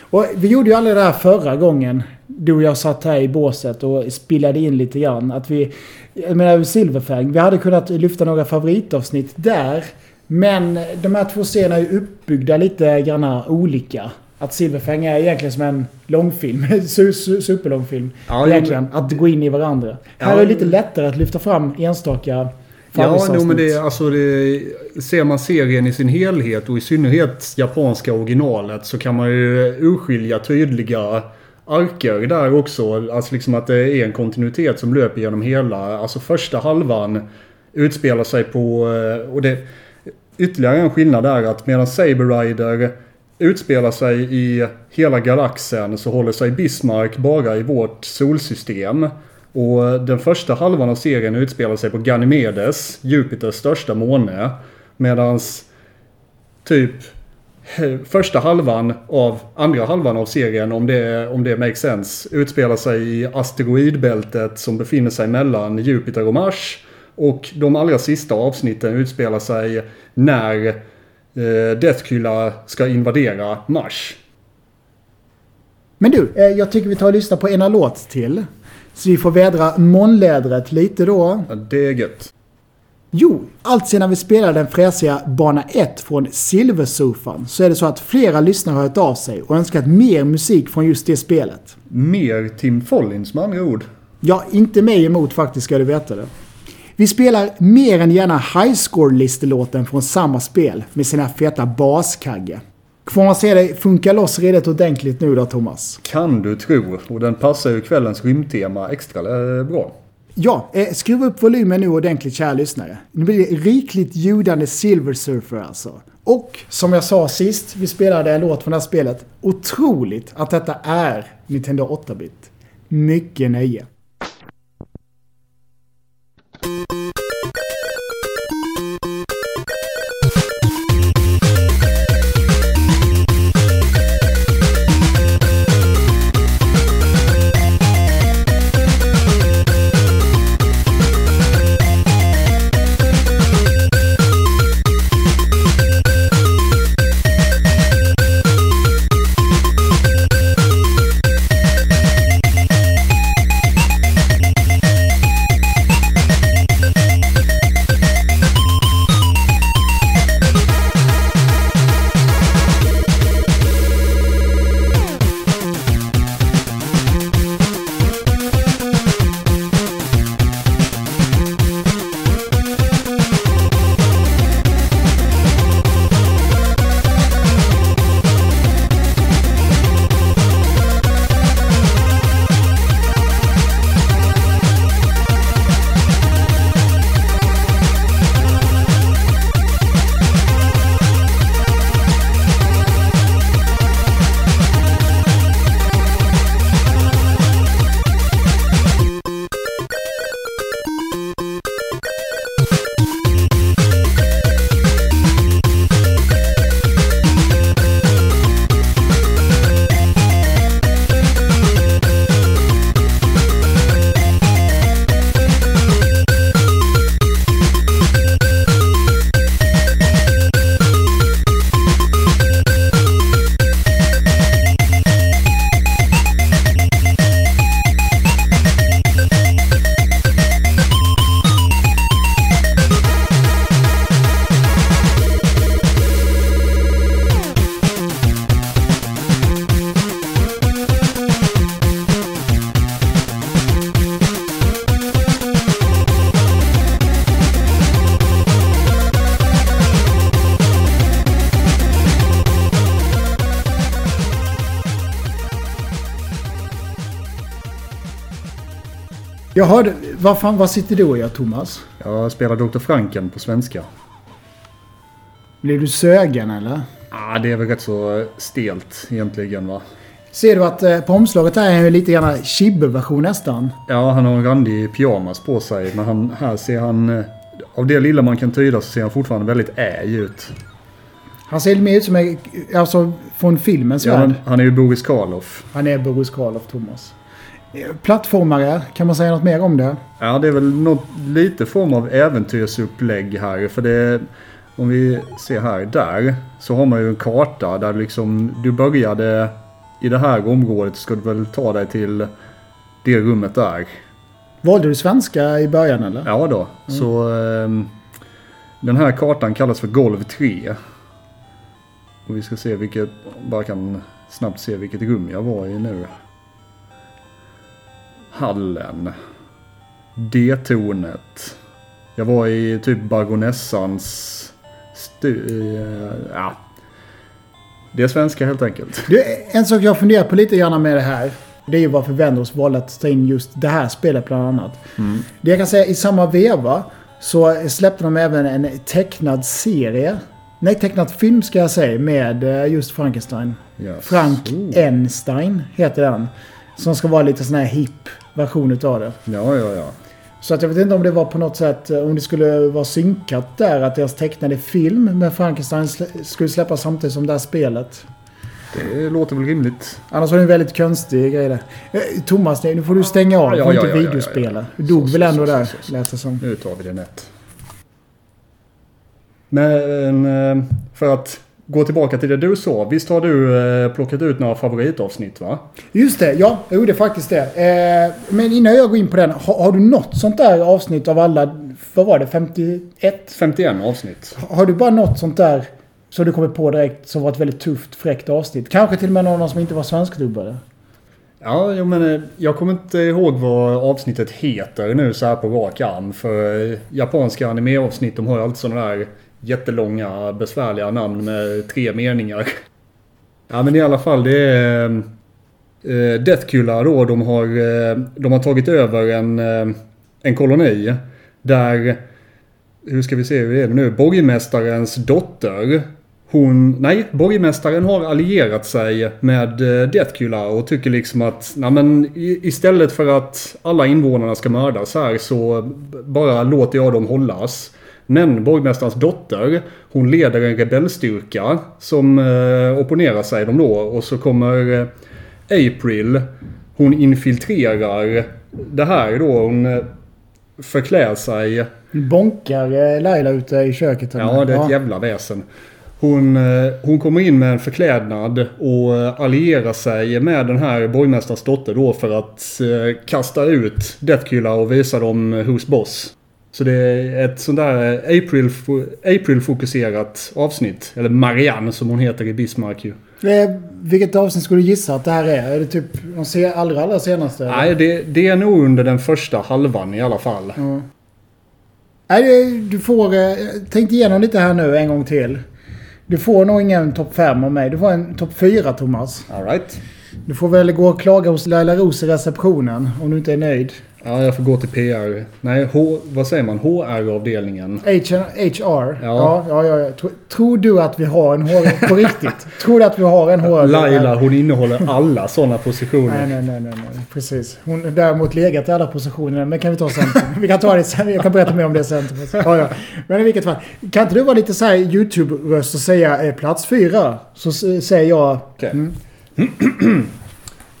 Och vi gjorde ju aldrig det här förra gången. Du och jag satt här i båset och spillade in lite grann. Att vi, jag menar Silverfang, vi hade kunnat lyfta några favoritavsnitt där. Men de här två serierna är uppbyggda lite grann olika. Att Silverfang är egentligen som en långfilm, su- su- superlångfilm. Ja, egentligen, att gå in i varandra. Här Ja. är det lite lättare att lyfta fram enstaka Ja, no, men det, alltså det, ser man serien i sin helhet och i synnerhet japanska originalet så kan man ju urskilja tydliga arker där också. Alltså liksom att det är en kontinuitet som löper genom hela. Alltså första halvan utspelar sig på... eh, Och det, ytterligare en skillnad är att medan Saber Rider utspelar sig i hela galaxen så håller sig Bismarck bara i vårt solsystem. Och den första halvan av serien utspelar sig på Ganymedes, Jupiters största måne. Medans typ första halvan av andra halvan av serien, om det, om det makes sense, utspelar sig i asteroidbältet som befinner sig mellan Jupiter och Mars. Och de allra sista avsnitten utspelar sig när eh, Deathkylla ska invadera Mars. Men du, eh, jag tycker vi tar och lyssnar på ena låt till. Så vi får vädra månlädret lite då. Ja, det är gött. Jo, allt sedan vi spelade den fräsiga Bana 1 från Silversurfan så är det så att flera lyssnare har hört av sig och önskat mer musik från just det spelet. Mer Tim Follins med andra ord. Ja, inte mig emot faktiskt ska du veta det. Vi spelar mer än gärna highscore-listelåten från samma spel med sina feta baskagge. Får man se dig funka loss redigt ordentligt nu då Thomas? Kan du tro. Och den passar ju kvällens rymdtema extra eh, bra. Ja, eh, skruva upp volymen nu ordentligt kära lyssnare. Nu blir det rikligt ljudande Silver Surfer alltså. Och som jag sa sist vi spelade en låt från det här spelet. Otroligt att detta är Nintendo 8-bit. Mycket nöje. Jag hörde... Vad fan, vad sitter du och gör Thomas? Jag spelar Dr. Franken på svenska. Blir du sögen eller? Ah, det är väl rätt så stelt egentligen va? Ser du att eh, på omslaget här är ju lite grann Chibbe-version nästan? Ja, han har en randig pyjamas på sig. Men han, här ser han... eh, Av det lilla man kan tyda så ser han fortfarande väldigt äj ut. Han ser mer ut som en, alltså från filmens Ja, värld. han, han är ju Boris Karloff. Han är Boris Karloff, Thomas. Eh, Plattformare, kan man säga något mer om det? Ja, det är väl något lite form av äventyrsupplägg här. För det... Om vi ser här, där. Så har man ju en karta där liksom du började i det här området. Ska du väl ta dig till det rummet där. Valde du svenska i början eller? Ja då. Så ehm, den här kartan kallas för golv 3. Och vi ska se vilket, bara kan snabbt se vilket rum jag var i nu. Hallen. D-tornet. Jag var i typ baronessans... Stu, eh, ja. Det är svenska helt enkelt. Du, en sak jag funderar på lite grann med det här. Det är ju varför Vendors valde att ta in just det här spelet bland annat. Mm. Det jag kan säga i samma veva så släppte de även en tecknad serie. Nej, tecknad film ska jag säga med eh, just Frankenstein. Yes. Frank Einstein heter den. Som ska vara lite sån här hipp version utav det. Ja, ja, ja. Så att jag vet inte om det var på något sätt, eh, om det skulle vara synkat där, att deras tecknade film med Frankenstein skulle släppas samtidigt som det här spelet. Det låter väl rimligt. Annars var det en väldigt konstig grej där. Eh, Thomas, nu får du stänga av. Du får ja, inte ja, ja, ja, videospela. Du dog Så, väl ändå så, där, så, lät det som. Nu tar vi det nätt. Men eh, för att gå tillbaka till det du sa. Visst har du eh, plockat ut några favoritavsnitt va? Just det, ja. Jag gjorde faktiskt det. Eh, men innan jag går in på den, har, har du något sånt där avsnitt av alla, vad var det, 51? 51 avsnitt. Har du bara något sånt där som du kommer på direkt som var ett väldigt tufft, fräckt avsnitt? Kanske till och med någon som inte var svenskdubbade? Ja, jo, men eh, jag kommer inte ihåg vad avsnittet heter nu så här på rak arm. För eh, japanska anime-avsnitt de har ju alltid sådana där jättelånga besvärliga namn med tre meningar. Ja men i alla fall det är eh, Deathkilla då. De har, eh, de har tagit över en, eh, en koloni. Där, hur ska vi se hur är det nu? Borgmästarens dotter. Hon, nej, borgmästaren har allierat sig med eh, Deathkilla och tycker liksom att, nej men istället för att alla invånarna ska mördas här så bara låter jag dem hållas. Men borgmästarens dotter, hon leder en rebellstyrka som eh, opponerar sig dem då och så kommer eh, April, hon infiltrerar det här då. Hon eh, förklär sig Bonkar eh, Laila ute i köket? Ja, det är ett jävla väsen. Hon, hon kommer in med en förklädnad och allierar sig med den här borgmästarens dotter då för att kasta ut Deathkilla och visa dem who's boss. Så det är ett sånt där April, April-fokuserat avsnitt. Eller Marianne som hon heter i Bismarck ju. Eh, vilket avsnitt skulle du gissa att det här är? Är det typ de allra, allra senaste? eller? Nej, det, det är nog under den första halvan i alla fall. Ja. Nej, du får... eh, Tänk igenom lite här nu en gång till. Du får nog ingen topp 5 av mig. Du får en topp 4, Thomas. All right. Du får väl gå och klaga hos Laila Ros i receptionen om du inte är nöjd. Ja, jag får gå till PR. Nej, H, vad säger man? HR-avdelningen. H- HR? Ja. Ja, ja, ja. Tror, tror du att vi har en HR... På riktigt? Tror du att vi har en HR? Laila, hon innehåller alla sådana positioner. Nej, nej, nej, nej, nej. Precis. Hon har däremot legat i alla positioner. Men kan vi ta sen. vi kan ta det sen. Jag kan berätta mer om det sen. Ja, ja. Men i vilket fall. Kan inte du vara lite så här YouTube-röst och säga eh, plats fyra? Så säger jag... Mm.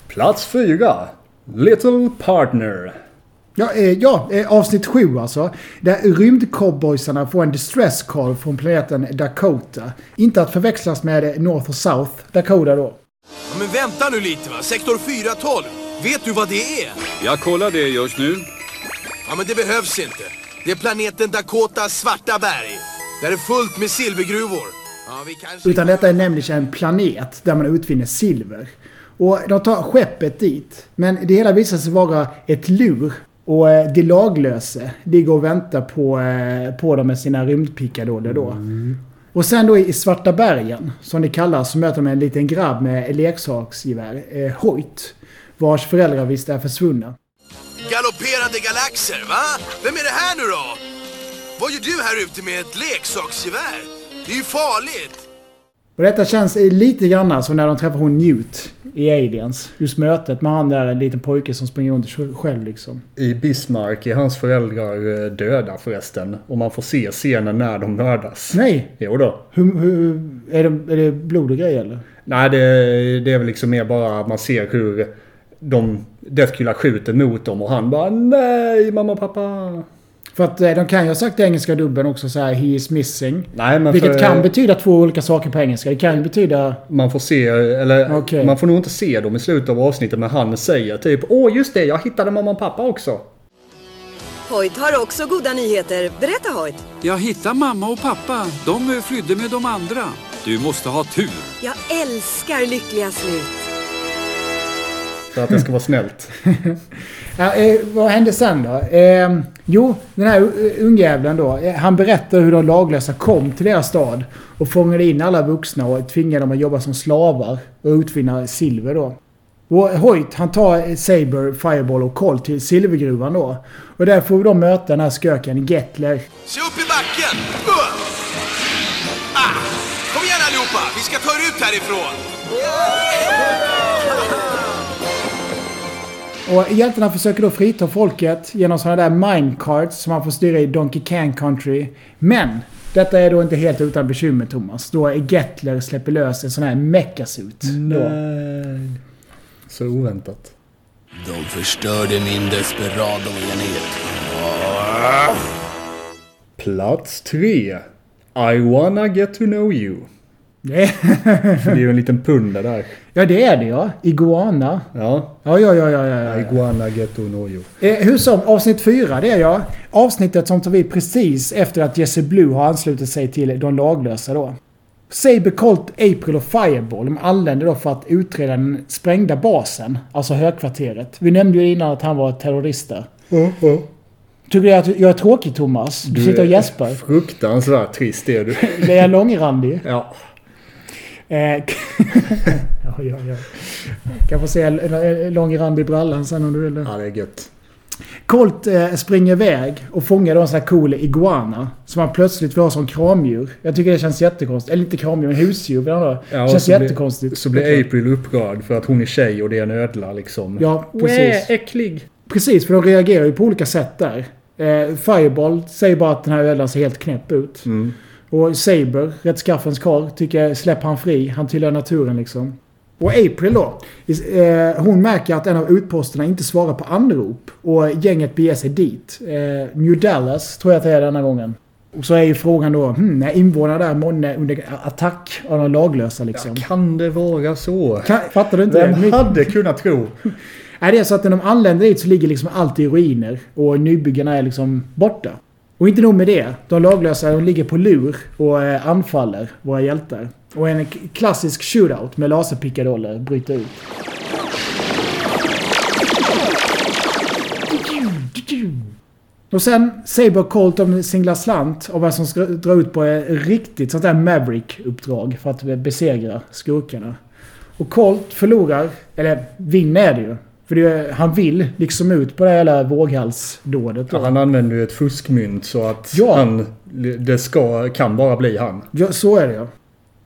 Plats fyra. Little Partner. Ja, eh, ja eh, avsnitt sju alltså. Där rymdcowboysarna får en distress call från planeten Dakota. Inte att förväxlas med North och South Dakota då. Ja, men vänta nu lite va, sektor 412. Vet du vad det är? Jag kollar det just nu. Ja, men det behövs inte. Det är planeten Dakotas svarta berg. Där är fullt med silvergruvor. Ja, vi kanske... Utan detta är nämligen en planet där man utvinner silver. Och de tar skeppet dit. Men det hela visar sig vara ett lur. Och eh, de laglöse ligger och väntar på, eh, på dem med sina rymdpickadoller då. Och sen då i Svarta bergen, som det kallas, så möter de en liten grabb med leksaksgevär, eh, Hoyt. Vars föräldrar visst är försvunna. galopperande galaxer, va? Vem är det här nu då? Vad gör du här ute med ett leksaksgevär? Det är ju farligt! Och detta känns lite grann som när de träffar hon Newt i Aliens. Just mötet med han där, en liten pojke som springer runt själv liksom. I Bismarck är hans föräldrar eh, döda förresten. Och man får se scenen när de mördas. Nej! Jo då. Hur, hur, är, det, är det blod och grejer eller? Nej, det, det är väl liksom mer bara att man ser hur de Deathkiller skjuter mot dem och han bara nej mamma och pappa. För att eh, de kan ju ha sagt i engelska dubben också så här He is missing. Nej, men Vilket för- kan betyda två olika saker på engelska. Det kan ju betyda... Man får se, eller Okej. man får nog inte se dem i slutet av avsnittet men han säger typ Åh just det, jag hittade mamma och pappa också. Hoyt har också goda nyheter. Berätta Hoyt. Jag hittade mamma och pappa. De flydde med de andra. Du måste ha tur. Jag älskar lyckliga slut. För att det ska vara snällt. Ja, eh, vad hände sen då? Eh, jo, den här ungjäveln då. Eh, han berättar hur de laglösa kom till deras stad. Och fångade in alla vuxna och tvingade dem att jobba som slavar. Och utvinna silver då. Och Hoyt han tar Saber, Fireball och Colt till silvergruvan då. Och där får vi då möta den här sköken Gettler. Se upp i backen! Uh! Ah! Kom igen allihopa, vi ska ta er ut härifrån! Och hjältarna försöker då frita folket genom sådana där minecarts som man får styra i Donkey Kong Country. Men detta är då inte helt utan bekymmer Thomas. Då Gettler släpper lös en sån här mechasuit. då. Nej. Så oväntat. De förstörde min Desperado-enhet. Plats tre. I wanna get to know you. Det För det är ju en liten punda där. Ja, det är det ja. Iguana. Ja. Ja, ja, ja, ja, ja. ja. I wanna get to know you. Eh, hur som, avsnitt fyra, det är jag. Avsnittet som tar vid precis efter att Jesse Blue har anslutit sig till de laglösa då. Saber, Colt, April och Fireball de anländer då för att utreda den sprängda basen, alltså högkvarteret. Vi nämnde ju innan att han var terrorist där. Tycker du att jag är tråkig Thomas? Du, sitter och gäspar. Fruktansvärt trist är du. Det är långrandig. Ja. Eh, ja, ja, ja. Kan få se lång rand i brallan sen om du vill det. Ja, det är gött. Colt eh, springer iväg och fångar då en sån här cool iguana. Som han plötsligt ha som kramdjur. Jag tycker det känns jättekonstigt. Eller inte kramdjur, men husdjur vill han ha. Ja, känns så blir- jättekonstigt. Så blir April upprörd för att hon är tjej och det är en ödla liksom. Ja, precis. äcklig. Precis, för de reagerar ju på olika sätt där. Eh, Fireball säger bara att den här ödlan ser helt knäpp ut. Mm. Och Saber, rätt skaffens karl, tycker släpp han fri. Han tillhör naturen liksom. Och April då. Eh, hon märker att en av utposterna inte svarar på anrop. Och gänget beger sig dit. Eh, New Dallas tror jag att det är denna gången. Och så är ju frågan då, hmm, är invånarna där månne under attack av de laglösa liksom? Kan det vara så? Kan, fattar du inte Vem det? hade kunnat tro? Nej, det är så att när de anländer dit så ligger liksom allt i ruiner och nybyggarna är liksom borta. Och inte nog med det. De laglösa de ligger på lur och eh, anfaller våra hjältar. Och en klassisk shootout med laserpickadoller bryter ut. Och sen Saber och Colt om singlar slant om vad som ska dra ut på ett riktigt sånt där Maverick-uppdrag för att besegra skurkarna. Och Colt förlorar, eller vinner är det ju. För det, han vill liksom ut på det här jävla våghalsdådet. då. Ja, han använder ju ett fuskmynt så att Ja. han, det ska, kan bara bli han. Ja, så är det ja.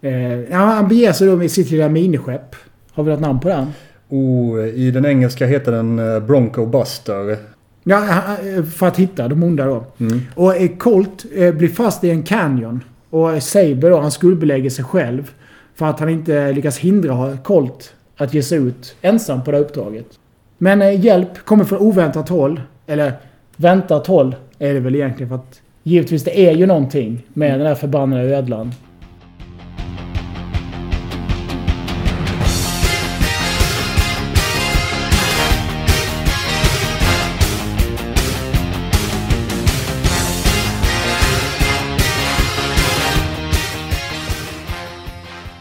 Eh, han beger sig då med sitt lilla miniskepp. Har vi något namn på den? Och i den engelska heter den eh, Bronco Buster. Ja, eh, för att hitta de onda då. Mm. Och eh, Colt blir fast i en canyon. Och Saber då, han skuldbelägger sig själv. För att han inte lyckas hindra Colt att ge sig ut ensam på det här uppdraget. Men eh, hjälp kommer från oväntat håll. Eller väntat håll är det väl egentligen. För att givetvis det är ju någonting med den här förbannade ödlan.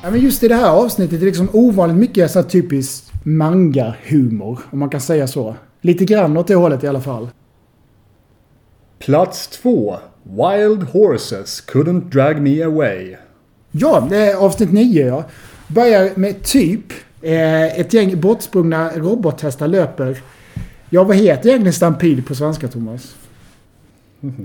Ja, men just i det här avsnittet är det liksom ovanligt mycket så typiskt manga-humor. Om man kan säga så. Lite grann åt det hållet i alla fall. Plats två. Wild Horses Couldn't Drag Me Away. Ja, det är avsnitt 9 ja. Börjar med typ. Eh, ett gäng bortsprungna robothästar löper Ja, vad heter egentligen stampid på svenska, Thomas?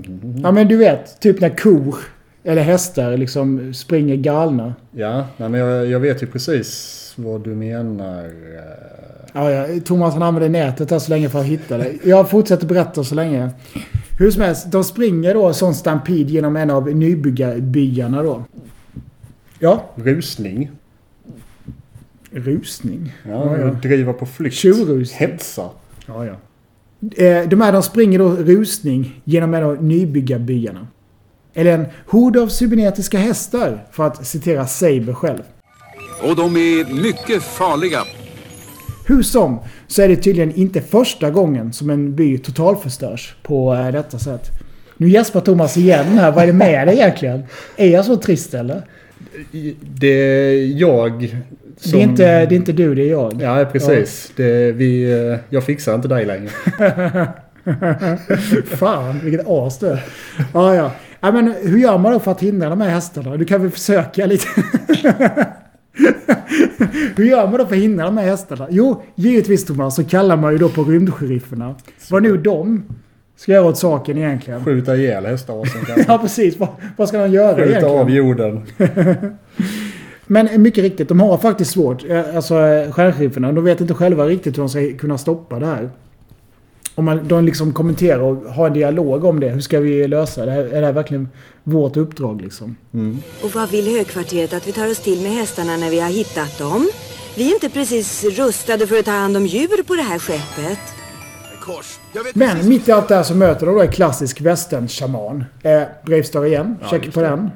Ja, men du vet, typ när kor eller hästar liksom springer galna. Ja, nej, men jag, jag vet ju precis vad du menar. Ja, ja, Thomas han använder nätet här så länge för att hitta det. Jag fortsätter berätta så länge. Hur som helst, de springer då sån stampid genom en av nybyggarbyarna då. Ja, Rusning. rusning. Ja, driva på flykt. Tjurrusning. Hetsa. Ja, ja. Eh, De här de springer då rusning genom en av nybyggarbyarna. Eller en hord av cybernetiska hästar, för att citera Saber själv. Och de är mycket farliga. Hur som, så är det tydligen inte första gången som en by totalförstörs på eh, detta sätt. Nu gäspar Thomas igen här. Vad är det med dig egentligen? Är jag så trist eller? Det är jag som... Det, är inte, det är inte du, det är jag. Ja, precis. Det, vi, eh, jag fixar inte dig längre. Fan, vilket as du. Ja, ja. ja men hur gör man då för att hindra de här hästarna? Du kan väl försöka lite. hur gör man då för att hindra de här hästarna? Jo, givetvis Thomas, så kallar man ju då på rymdsherifferna. Vad nu de ska göra åt saken egentligen. Skjuta ihjäl hästasen kanske. Ja, precis. Vad, vad ska de göra Skjuta egentligen? av jorden. Men mycket riktigt, de har faktiskt svårt. Eh, Alltså stjärnschifferna, de vet inte själva riktigt hur de ska kunna stoppa det här. Om man, de liksom kommenterar och har en dialog om det. Hur ska vi lösa det? här? Är det här verkligen vårt uppdrag liksom? Och vad vill högkvarteret att vi tar oss till med hästarna när vi har hittat dem? Vi är inte precis rustade för att ta hand om djur på det här skeppet. Men mitt i allt det här så möter de då en klassisk västern-shaman. Eh, Bravestar igen. Ja, Check på det. den.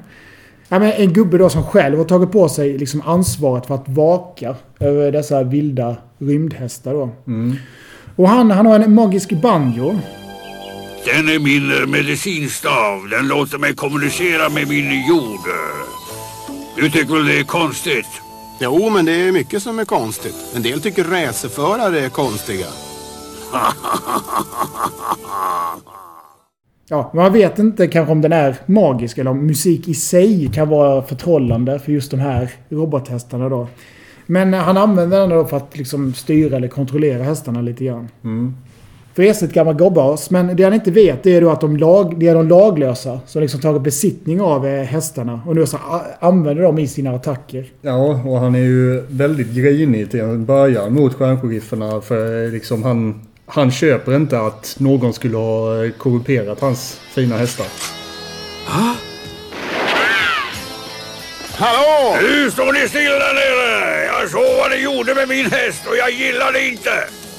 Ja, men en gubbe då som själv har tagit på sig liksom ansvaret för att vaka över dessa vilda rymdhästar då. Mm. Och han, han har en magisk banjo. Den är min eh, medicinstav. Den låter mig kommunicera med min jord. Du tycker väl det är konstigt? Jo, men det är mycket som är konstigt. En del tycker racerförare är konstiga. Ja, man vet inte kanske om den är magisk eller om musik i sig kan vara förtrollande för just de här robothästarna då. Men han använder den då för att liksom styra eller kontrollera hästarna lite grann. Mm. För är ett gammalt gobbas. Men det han inte vet det är då att de, lag, det är de laglösa som liksom tagit besittning av eh, hästarna och nu så använder dem i sina attacker. Ja, och han är ju väldigt grinig till en början mot stjärnsheriferna. För eh, liksom han, han köper inte att någon skulle ha eh, korrumperat hans fina hästar. Hallå! Nu står ni stilla där nere! Jag såg vad ni gjorde med min häst och jag gillar det inte!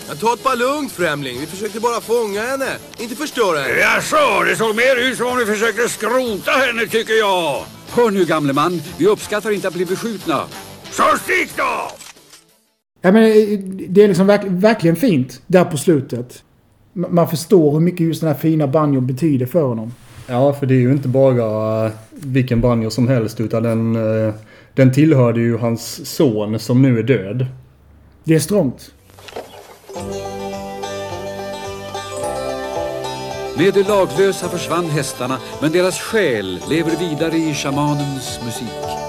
Jag tar ett bara lugnt främling. Vi försökte bara fånga henne. Inte förstöra henne. Jaså, det såg mer ut som om ni försökte skrota henne tycker jag! Hör nu gamle man, vi uppskattar inte att bli beskjutna. Så stick då! Ja, men eh, det är liksom verk, verkligen fint där på slutet. Man förstår hur mycket just den här fina banjon betyder för honom. Ja, för det är ju inte bara vilken banjo som helst utan den, eh, den tillhörde ju hans son som nu är död. Det är strångt. Med det laglösa försvann hästarna, men deras själ lever vidare i shamanens musik.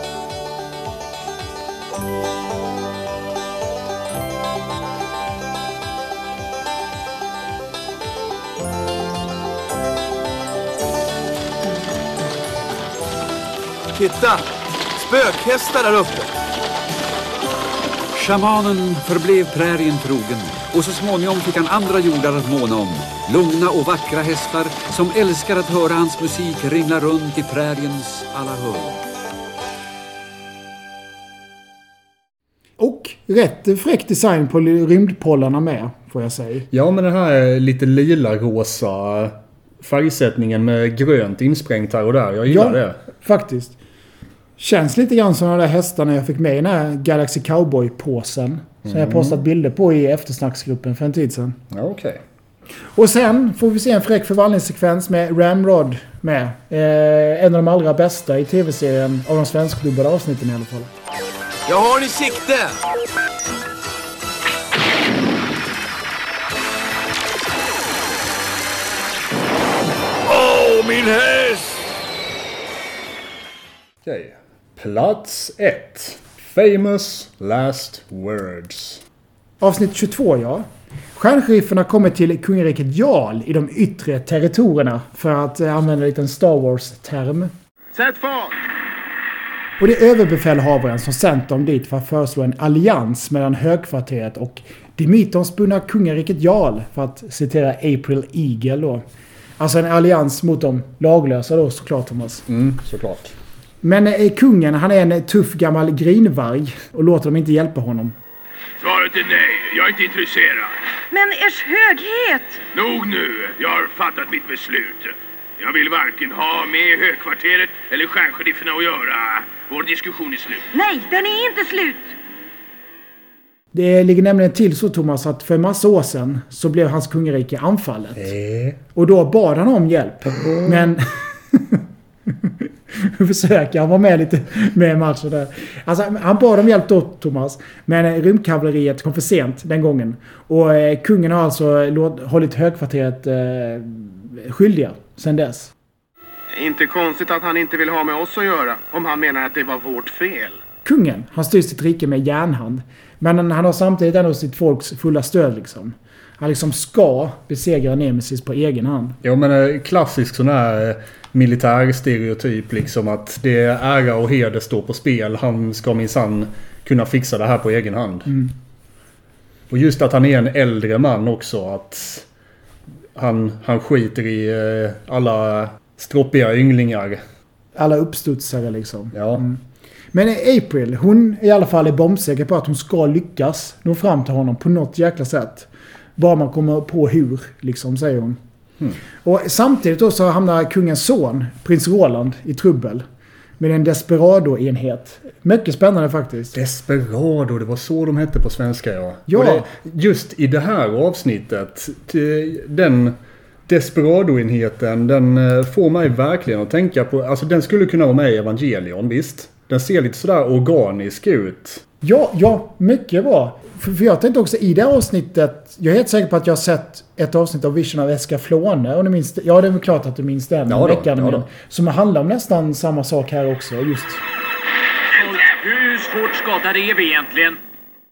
Titta! Spökhästar där uppe. Shamanen förblev prärien trogen och så småningom fick han andra jordar att måna om. Lugna och vackra hästar som älskar att höra hans musik ringla runt i präriens alla hörn. Och rätt fräck design på rymdpollarna med, får jag säga. Ja, men den här lite lila-rosa färgsättningen med grönt insprängt här och där. Jag gillar det. faktiskt. Känns lite grann som de där hästarna jag fick med i den här Galaxy Cowboy-påsen. Som jag Mm. postat bilder på i eftersnacksgruppen för en tid sedan. Okej. Och sen får vi se en fräck förvandlingssekvens med Ramrod med. Eh, en av de allra bästa i tv-serien av de svenskdubbade avsnitten i alla fall. Jag har den i sikte! Åh, min häst! Okej. Plats 1. Famous last words. Avsnitt 22 ja. Stjärnscheriferna kommer till kungariket Jarl i de yttre territorierna för att eh, använda en liten Star Wars-term. Sätt fart! Och det är överbefälhavaren som sänt dem dit för att föreslå en allians mellan högkvarteret och det mytomspunna kungariket Jarl, för att citera April Eagle då. Alltså en allians mot de laglösa då såklart Thomas. Mm, såklart. Men eh, kungen, han är en tuff gammal grinvarg och låter dem inte hjälpa honom. Svaret är nej. Jag är inte intresserad. Men ers höghet! Nog nu. Jag har fattat mitt beslut. Jag vill varken ha med högkvarteret eller stjärnsheriffen att göra. Vår diskussion är slut. Nej, den är inte slut! Det ligger nämligen till så Thomas att för en massa år sedan så blev hans kungarike anfallet. Och då bad han om hjälp. Men... Försöker han vara med lite med i matchen där. Alltså, han bad om hjälp då, Thomas. Men rymdkavalleriet kom för sent den gången. Och eh, kungen har alltså låt, hållit högkvarteret eh, skyldiga sen dess. Inte konstigt att han inte vill ha med oss att göra, om han menar att det var vårt fel. Kungen, han styr sitt rike med järnhand. Men han har samtidigt ändå sitt folks fulla stöd liksom. Han liksom ska besegra Nemesis på egen hand. Ja men eh, klassisk sån här militär stereotyp liksom att det är ära och heder står på spel. Han ska minsann kunna fixa det här på egen hand. Mm. Och just att han är en äldre man också. Att han, han skiter i eh, alla stroppiga ynglingar. Alla uppstudsare liksom. Ja. Mm. Men April, hon i alla fall är bombsäker på att hon ska lyckas nå fram till honom på något jäkla sätt. Bara man kommer på hur, liksom, säger hon. Mm. Och samtidigt då så hamnar kungens son, prins Roland, i trubbel. Med en Desperado-enhet. Mycket spännande faktiskt. Desperado, det var så de hette på svenska ja. Ja. Det, just i det här avsnittet. Den Desperado-enheten den eh, får mig verkligen att tänka på... Alltså den skulle kunna vara med i Evangelion, visst? Den ser lite sådär organisk ut. Ja, ja, mycket bra. För, för jag tänkte också i det här avsnittet, jag är helt säker på att jag har sett ett avsnitt av Vision av Escaflone. Och minns, ja, det är väl klart att du minns den Ja då, veckan. ja då. Som handlar om nästan samma sak här också. Just. Hur svårt skadade är vi egentligen?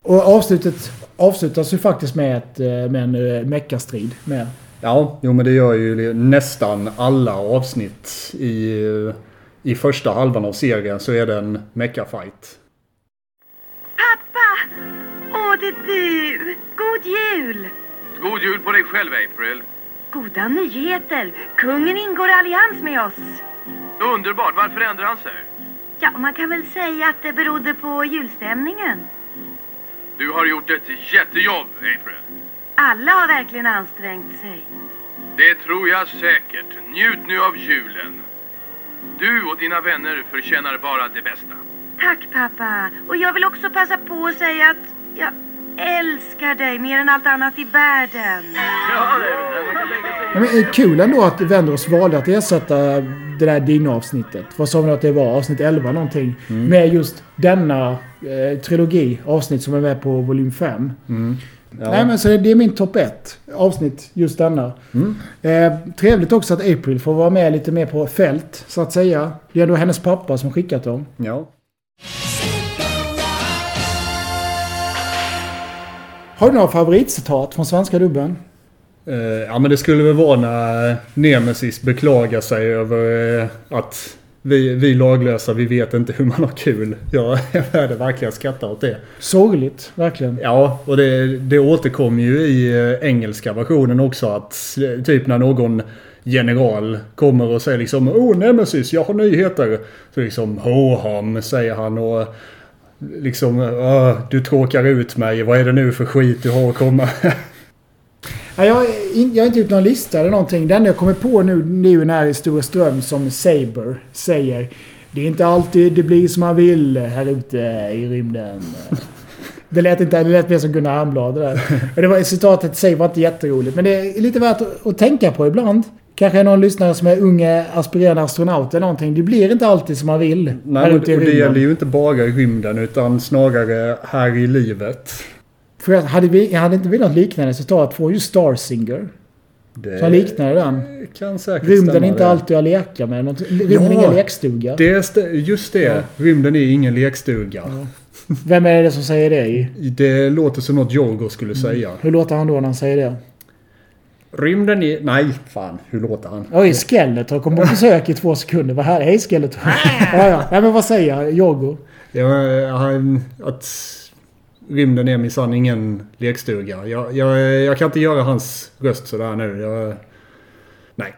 Och avslutet avslutas ju faktiskt med, ett, eh, med en uh, meckastrid med. Ja, jo men det gör ju nästan alla avsnitt i, eh, i första halvan av serien så är det en mecha-fight. Åh, det är du! God jul! God jul på dig själv, April. Goda nyheter! Kungen ingår i allians med oss. Underbart. Varför ändrar han sig? Ja, man kan väl säga att det berodde på julstämningen. Du har gjort ett jättejobb, April. Alla har verkligen ansträngt sig. Det tror jag säkert. Njut nu av julen. Du och dina vänner förtjänar bara det bästa. Tack pappa. Och jag vill också passa på att säga att jag älskar dig mer än allt annat i världen. Ja, det, men, det är kul ändå att Vendors valde att ersätta det där Dino-avsnittet. Vad sa vi att det var? Avsnitt 11 någonting. Med just denna eh, trilogi. Avsnitt som är med på volym 5. Mm. Ja. Nej men så det, det är min topp 1 avsnitt, just denna. Mm. Eh, trevligt också att April får vara med lite mer på fält, så att säga. Det är ändå hennes pappa som skickat dem. Ja. Har du några favoritcitat från svenska dubben? Eh, ja men det skulle väl vara när Nemesis beklagar sig över eh, att vi, vi laglösa, vi vet inte hur man har kul. Jag hade verkligen skrattat åt det. Sorgligt, verkligen. Ja, och det, det återkommer ju i eh, engelska versionen också att typ när någon general kommer och säger liksom Oh Nemesis, jag har nyheter. Så liksom Hoham säger han och liksom "Åh, Du tråkar ut mig, vad är det nu för skit du har att komma Ja, jag, har in, jag har inte gjort någon lista eller någonting. Det enda jag kommer på nu det är ju den här i Stora Ström som Saber säger. Det är inte alltid det blir som man vill här ute i rymden. Det lät, inte, det lät mer som Gunnar Almblad det där. Och det var, citatet i sig var inte jätteroligt. Men det är lite värt att, att tänka på ibland. Kanske är någon lyssnare som är unge aspirerande astronaut eller någonting. Det blir inte alltid som man vill. Nej, och, och det gäller ju inte bara i rymden utan snarare här i livet. För jag hade, vi, hade inte velat liknande citat från just Star Singer. Det Som liknar den. kan säkert Rymden är inte det. alltid att leka med. Något- Rymden är ingen lekstuga. Det är st- just det. Ja. Rymden är ingen lekstuga. Vem är det som säger det? i? Det låter som något Jorgo skulle säga. Hur låter han då när han säger det? Rymden i... Nej, fan. Hur låter han? Oj, Skeletor kom på besök i två sekunder. Vad här? Hej Skeletor. ja, ja. Nej, men vad säger jag? Jorgo? Ja, han, att rymden är minsann ingen lekstuga. Jag, jag, jag kan inte göra hans röst sådär nu. Jag, nej.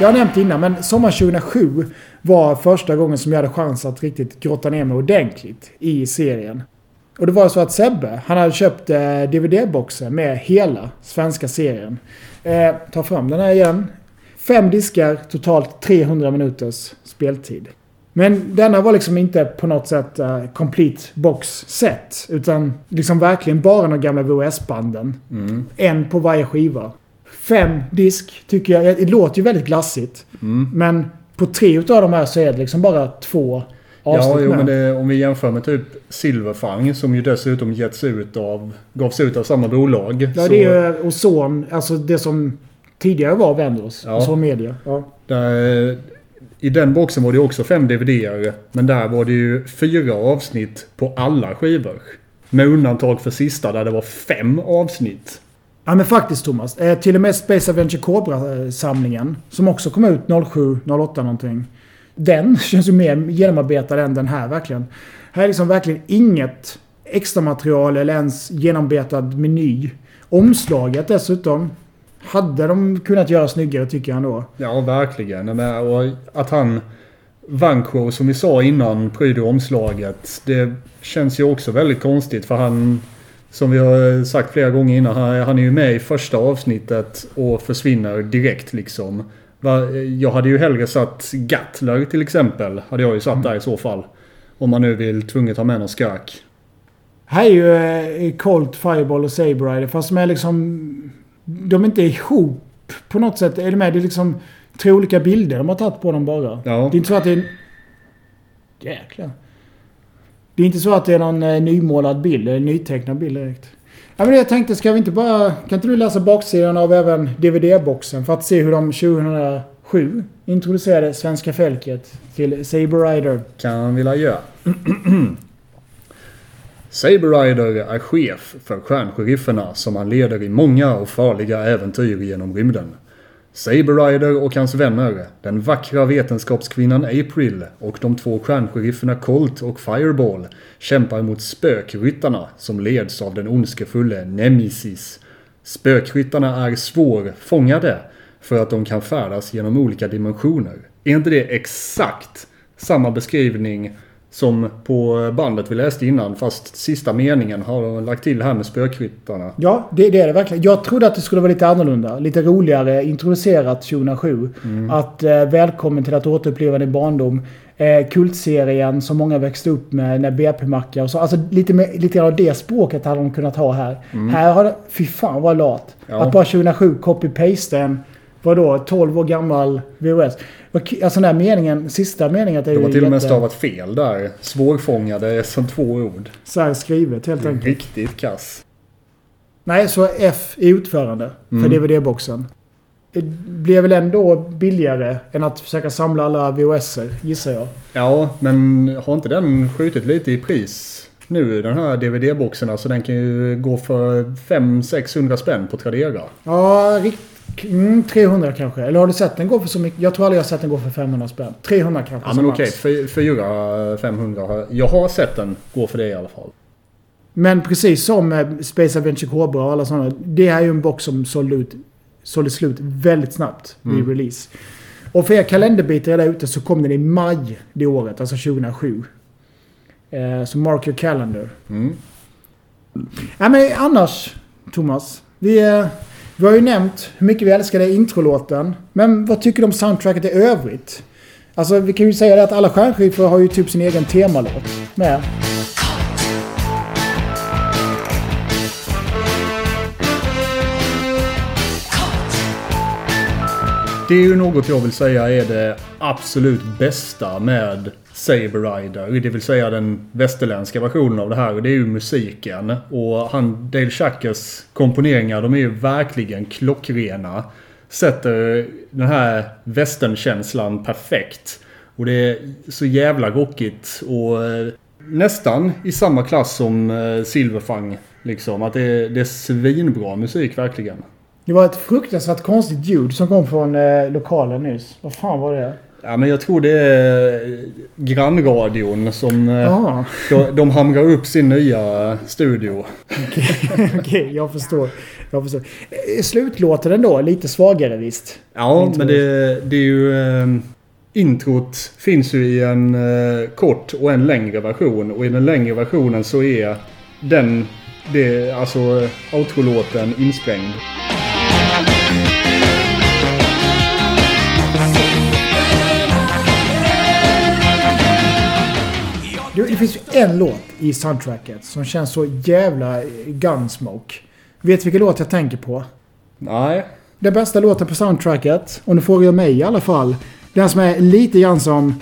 Jag har nämnt innan, men sommaren 2007 var första gången som jag hade chans att riktigt grotta ner mig ordentligt i serien. Och det var så att Sebbe, han hade köpt eh, DVD-boxen med hela svenska serien. Eh, ta fram den här igen. Fem diskar, totalt 300 minuters speltid. Men denna var liksom inte på något sätt uh, complete box set. Utan liksom verkligen bara de gamla VHS-banden. Mm. En på varje skiva. Fem disk tycker jag, det låter ju väldigt glassigt. Mm. Men på tre utav de här så är det liksom bara två avsnitt Ja, jo, med. men det, om vi jämför med typ Silverfang som ju dessutom getts ut av, gavs ut av samma bolag. Ja, så det är ju Ozon, alltså det som tidigare var Vendors. Ja. Ozon Media. Ja. där, I den boxen var det också fem DVDer. Men där var det ju fyra avsnitt på alla skivor. Med undantag för sista där det var fem avsnitt. Ja men faktiskt Thomas. Eh, till och med Space Adventure Cobra-samlingen. Som också kom ut 07, 08 någonting. Den känns ju mer genomarbetad än den här verkligen. Här är liksom verkligen inget extra material eller ens genombetad meny. Omslaget dessutom. Hade de kunnat göra snyggare tycker jag ändå. Ja, verkligen. Och att han... Vanquo, som vi sa innan, pryder omslaget. Det känns ju också väldigt konstigt för han... Som vi har sagt flera gånger innan, han är ju med i första avsnittet och försvinner direkt liksom. Jag hade ju hellre satt Gatler till exempel. Hade jag ju satt där i så fall. Om man nu vill tvunget ha med någon skurk. Här är ju eh, Colt, Fireball och Saber Rider. Fast de är liksom... De är inte ihop på något sätt. Är det med? Det är liksom tre olika bilder de har tagit på dem bara. Ja. Det är inte så att det är... Jäklar. Det är inte så att det är någon eh, nymålad bild eller nytecknad bild direkt. Ja, men det jag tänkte, ska vi inte bara... Kan inte du läsa baksidan av även DVD-boxen för att se hur de 2007 introducerade svenska folket till Saber Rider? Kan vilja göra. Saber Rider är chef för stjärnsherifferna som han leder i många och farliga äventyr genom rymden. Saber Rider och hans vänner, den vackra vetenskapskvinnan April och de två stjärnsherifferna Colt och Fireball kämpar mot spökryttarna som leds av den ondskefulle Nemesis. Spökryttarna är svårfångade för att de kan färdas genom olika dimensioner. Är inte det exakt samma beskrivning som på bandet vi läste innan fast sista meningen har de lagt till här med spökryttarna? Ja, det, det är det verkligen. Jag trodde att det skulle vara lite annorlunda. Lite roligare introducerat 2007. Mm. Att eh, välkommen till att återuppleva din barndom. Eh, kultserien som många växte upp med, när BP-macka och så. Alltså lite, med, lite av det språket hade de kunnat ha här. Mm. Här har det... Fy fan vad lat. Ja. Att bara 2007 copy-paste en... Vadå? 12 år gammal VHS. Alltså den här meningen, sista meningen. Det De är har ju till och med jätte- stavat fel där. Svårfångade som två ord. Så här skrivet helt enkelt. Riktigt kass. Nej, så F i utförande för Mm. DVD-boxen. Det blir väl ändå billigare än att försöka samla alla VHS-er, gissar jag. Ja, men har inte den skjutit lite i pris nu den här DVD-boxen? Alltså den kan ju gå för 500-600 spänn på Tradera. Ja, rikt, mm, 300 kanske. Eller har du sett den gå för så mycket? Jag tror aldrig jag har sett den gå för 500 spänn. 300 kanske Ja men okej, max. 400-500. Jag har sett den gå för det i alla fall. Men precis som Space Adventure Cobra och alla sådana. Det är ju en box som sålde, ut, sålde slut väldigt snabbt vid Mm. release. Och för er kalenderbitar där ute så kom den i maj det året, alltså 2007. Eh, så mark your calendar. Mm. Ja, men annars, Thomas. Vi, eh, vi har ju nämnt hur mycket vi älskade introlåten. Men vad tycker du om soundtracket i övrigt? Alltså, vi kan ju säga det att alla stjärnskivor har ju typ sin egen temalåt med. Det är ju något jag vill säga är det absolut bästa med Saber Rider. Det vill säga den västerländska versionen av det här. Och det är ju musiken. Och han, Dale Shackers komponeringar, de är ju verkligen klockrena. Sätter den här västernkänslan perfekt. Och det är så jävla rockigt och eh, nästan i samma klass som eh, Silverfang. Liksom. Att det är, det är svinbra musik verkligen. Det var ett fruktansvärt konstigt ljud som kom från eh, lokalen nyss. Vad fan var det? Ja men jag tror det är grannradion som... eh, Ja. De, de hamrar upp sin nya studio. Okej, jag förstår. Jag förstår. Eh, Slutlåten ändå, lite svagare visst. Ja, Intro. men det, det är ju... Eh, introt finns ju i en eh, kort och en längre version. Och i den längre versionen så är den... Det, alltså eh, outrolåten insprängd. Du, det finns ju en låt i soundtracket som känns så jävla eh, gunsmoke. Vet du vilken låt jag tänker på? Nej. Den bästa låten på soundtracket, och nu frågar jag mig i alla fall. Den som är lite grann som...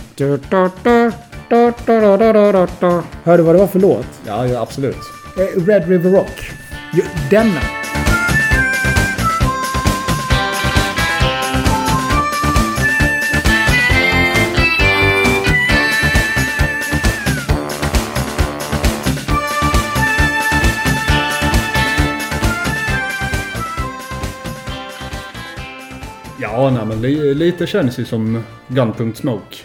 Hör du vad det var för låt? Ja, ja absolut. Eh, Red River Rock. Denna. Ja, nej, men li, lite känns ju som Gunpunkt Smoke.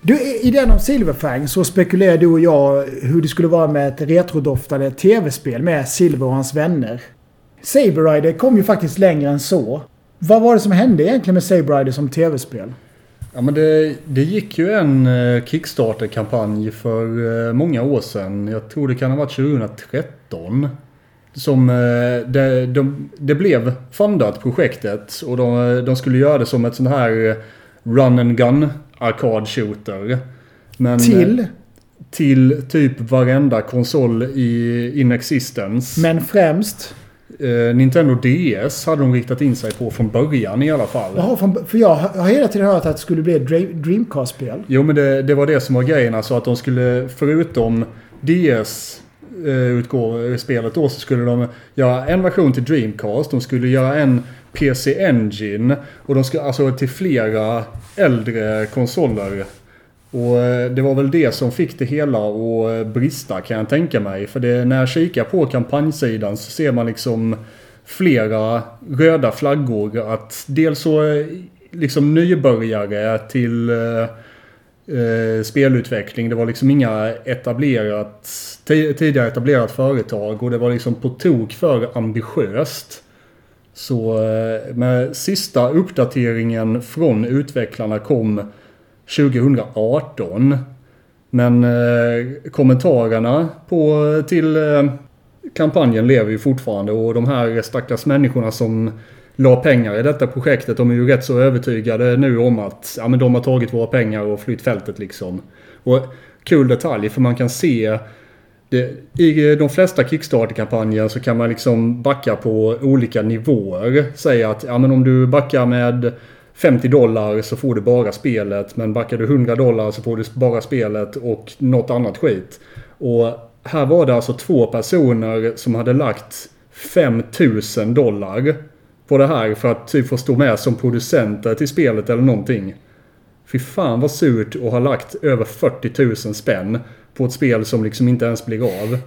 Du, i den om Silverfang så spekulerar du och jag hur det skulle vara med ett retrodoftande tv-spel med Silver och hans vänner. Saber Rider kom ju faktiskt längre än så. Vad var det som hände egentligen med Saber Rider som tv-spel? Ja men det, det gick ju en eh, Kickstarter-kampanj för eh, många år sedan. Jag tror det kan ha varit 2013. Som eh, det, de, det blev fundat projektet och de, de skulle göra det som ett sånt här eh, run and gun arkad shooter. Men, Till? eh, Till typ varenda konsol i in existence. Men främst... Nintendo DS hade de riktat in sig på från början i alla fall. Jaha, för jag har hela tiden hört att det skulle bli ett Dreamcast-spel. Jo men det, det var det som var grejen. Alltså att de skulle förutom DS Eh, utgår spelet då så skulle de göra en version till Dreamcast. De skulle göra en PC Engine. Och de skulle alltså till flera äldre konsoler. Och eh, det var väl det som fick det hela att eh, brista kan jag tänka mig. För det, när jag kikar på kampanjsidan så ser man liksom flera röda flaggor. Att dels så liksom nybörjare till eh, spelutveckling. Det var liksom inga etablerat, tidigare etablerat företag och det var liksom på tok för ambitiöst. Så eh, med sista uppdateringen från utvecklarna kom 2018. Men eh, kommentarerna på, till eh, kampanjen lever ju fortfarande och de här stackars människorna som la pengar i detta projektet, de är ju rätt så övertygade nu om att ja, men de har tagit våra pengar och flytt fältet liksom. Och kul detalj, för man kan se det, I de flesta Kickstarter-kampanjer så kan man liksom backa på olika nivåer. Säga att ja, men om du backar med 50 dollar så får du bara spelet. Men backar du 100 dollar så får du bara spelet och något annat skit. Och här var det alltså två personer som hade lagt 5000 dollar på det här för att typ få stå med som producenter till spelet eller någonting. Fy fan vad surt att ha lagt över 40 000 spänn på ett spel som liksom inte ens blir av.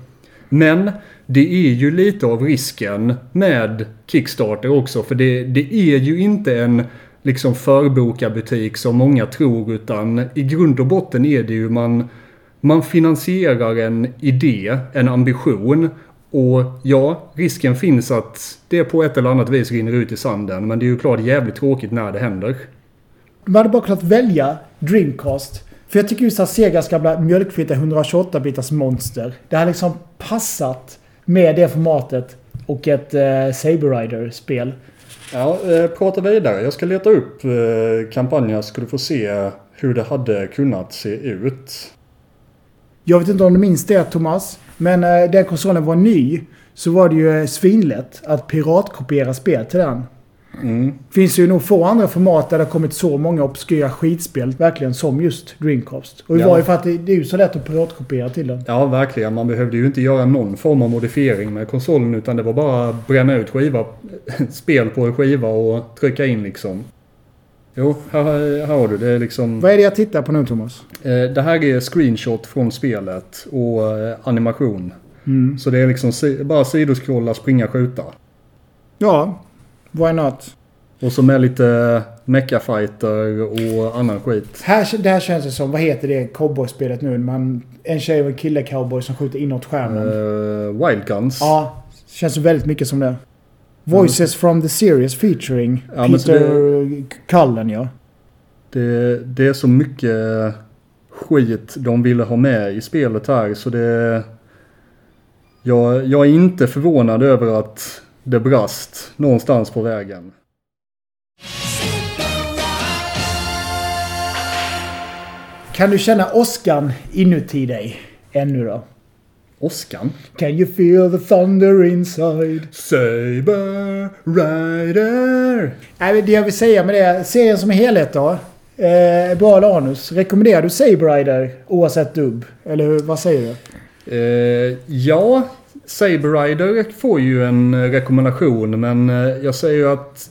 Men det är ju lite av risken med Kickstarter också. För det, det är ju inte en liksom förbokarbutik som många tror. Utan i grund och botten är det ju man, man finansierar en idé, en ambition. Och ja, risken finns att det på ett eller annat vis rinner ut i sanden. Men det är ju klart jävligt tråkigt när det händer. Man hade bara kunnat välja Dreamcast. För jag tycker just att Segas gamla mjölkfitta 128-bitars monster. Det har liksom passat med det formatet och ett eh, Saber Rider-spel. Ja, eh, prata vidare. Jag ska leta upp eh, kampanjen så ska du få se hur det hade kunnat se ut. Jag vet inte om du minns det Thomas. Men eh, den konsolen var ny. Så var det ju eh, svinlätt att piratkopiera spel till den. Mm. Finns ju nog få andra format där det har kommit så många obskyra skitspel. Verkligen som just Dreamcast. Och det Ja. var ju för att det, det är ju så lätt att piratkopiera till den. Ja, verkligen. Man behövde ju inte göra någon form av modifiering med konsolen utan det var bara att bränna ut skiva, spel på en skiva och trycka in liksom. Jo, här, här har du. Det är liksom... Vad är det jag tittar på nu Thomas? Eh, Det här är screenshot från spelet och eh, animation. Mm. Så det är liksom bara sidoskrolla, springa, skjuta. Ja, why not? Och så med lite mecha-fighter och annan skit. Här, det här känns det som, vad heter det cowboyspelet nu? Man, en tjej och en kille cowboy som skjuter inåt skärmen. Uh, Wild Guns. Ja, känns väldigt mycket som det. Voices from the series featuring Ja, Peter Cullen ja. Det, det är så mycket skit de ville ha med i spelet här så det... Jag, jag är inte förvånad över att det brast någonstans på vägen. Kan du känna åskan inuti dig ännu då? Åskan? Can you feel the thunder inside? Saber Rider. Nej, men det jag vill säga med det, serien som helhet då. Eh, bra eller anus. Rekommenderar du Saber Rider oavsett dubb? Eller vad säger du? Eh, ja, Saber Rider får ju en rekommendation men eh, jag säger ju att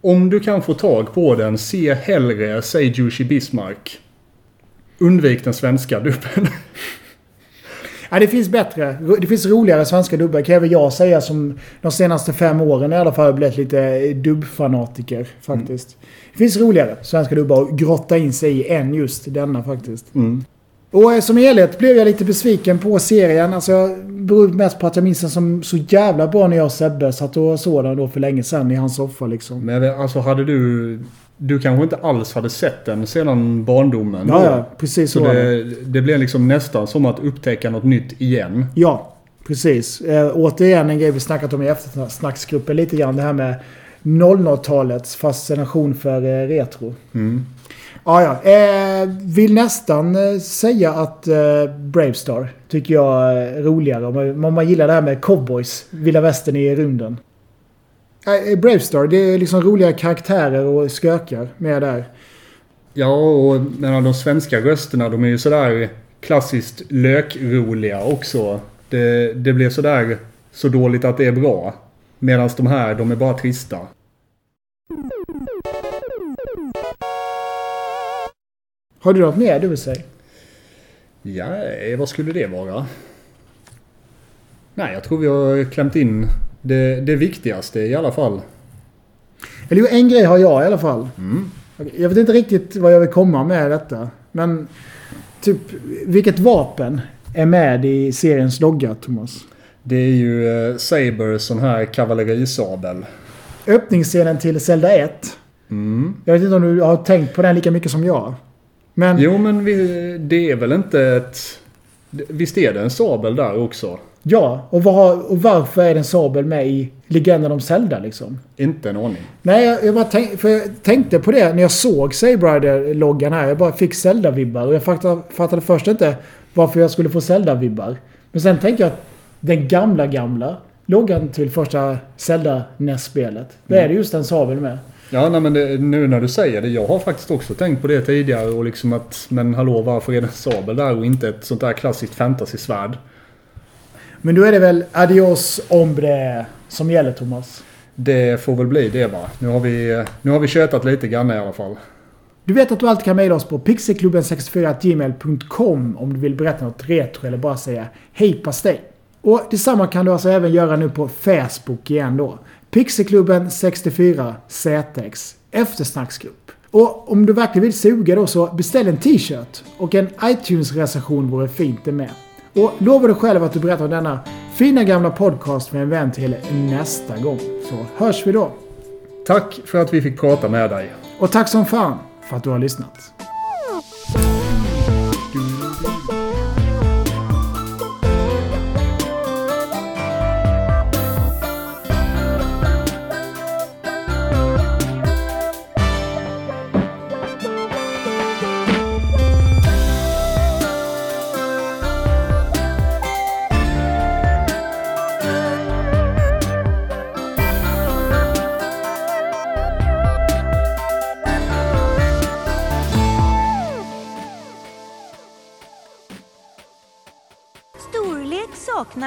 om du kan få tag på den, se hellre Seijushi Bismarck. Undvik den svenska dubben. Ja, det finns bättre. Det finns roligare svenska dubbar kan även jag säga som de senaste fem åren i alla fall blivit lite dubbfanatiker faktiskt. Det finns roligare svenska dubbar att grotta in sig i än just denna faktiskt. Mm. Och eh, som helhet blev jag lite besviken på serien. Alltså jag beror mest på att jag minns den som så jävla bra när jag och Sebbe satt och såg den då för länge sedan i hans soffa liksom. Men alltså hade du... Du kanske inte alls hade sett den sedan barndomen? Ja, ja, precis så så det, det blev liksom nästan som att upptäcka något nytt igen. Ja, precis. Eh, återigen en grej vi snackat om i eftersnacksgruppen lite grann. Det här med 00-talets fascination för eh, retro. Mm. Ja, ja. Eh, vill nästan eh, säga att eh, Bravestar tycker jag är roligare. Om man, om man gillar det här med cowboys. Vilda västern i rymden. Eh, Bravestar, det är liksom roliga karaktärer och skökar med där. Ja, och menar, de svenska rösterna de är ju sådär klassiskt lökroliga också. Det, det blir sådär så dåligt att det är bra. Medan de här, de är bara trista. Har du något mer du vill säga? Ja, vad skulle det vara? Nej, jag tror vi har klämt in det, det viktigaste i alla fall. Eller jo, en grej har jag i alla fall. Mm. Jag vet inte riktigt vad jag vill komma med detta. Men typ, vilket vapen är med i seriens logga, Thomas? Det är ju eh, Saber sån här kavallerisabel. Öppningsscenen till Zelda 1. Mm. Jag vet inte om du har tänkt på den lika mycket som jag. Men Jo, men vi, det är väl inte ett... Visst är det en sabel där också? Ja, och, vad, och varför är det en sabel med i Legenden om Zelda liksom? Inte en aning. Nej, jag, jag bara tänk, för jag tänkte på det när jag såg Saber Rider-loggan här. Jag bara fick Zelda-vibbar. Och jag fattade, fattade först inte varför jag skulle få Zelda-vibbar. Men sen tänkte jag att den gamla, gamla loggan till första Zelda NES-spelet. Där är det just en sabel med. Ja, nej, men det, nu när du säger det. Jag har faktiskt också tänkt på det tidigare och liksom att... Men hallå, varför är det en sabel där och inte ett sånt där klassiskt fantasy-svärd? Men då är det väl Adios Ombre som gäller Thomas? Det får väl bli det va? Nu har vi, nu har vi tjötat lite grann i alla fall. Du vet att du alltid kan mejla oss på pixelklubben64gmail.com om du vill berätta något retro eller bara säga hej pastej. Och detsamma kan du alltså även göra nu på Facebook igen då. Pixelklubben 64 ZX eftersnacksgrupp. Och om du verkligen vill suga då så beställ en t-shirt och en iTunes-recension vore fint det med. Och lovar du själv att du berättar om denna fina gamla podcast med en vän till nästa gång. Så hörs vi då. Tack för att vi fick prata med dig. Och tack som fan för att du har lyssnat.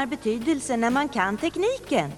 Betydelsen saknar betydelse när man kan tekniken.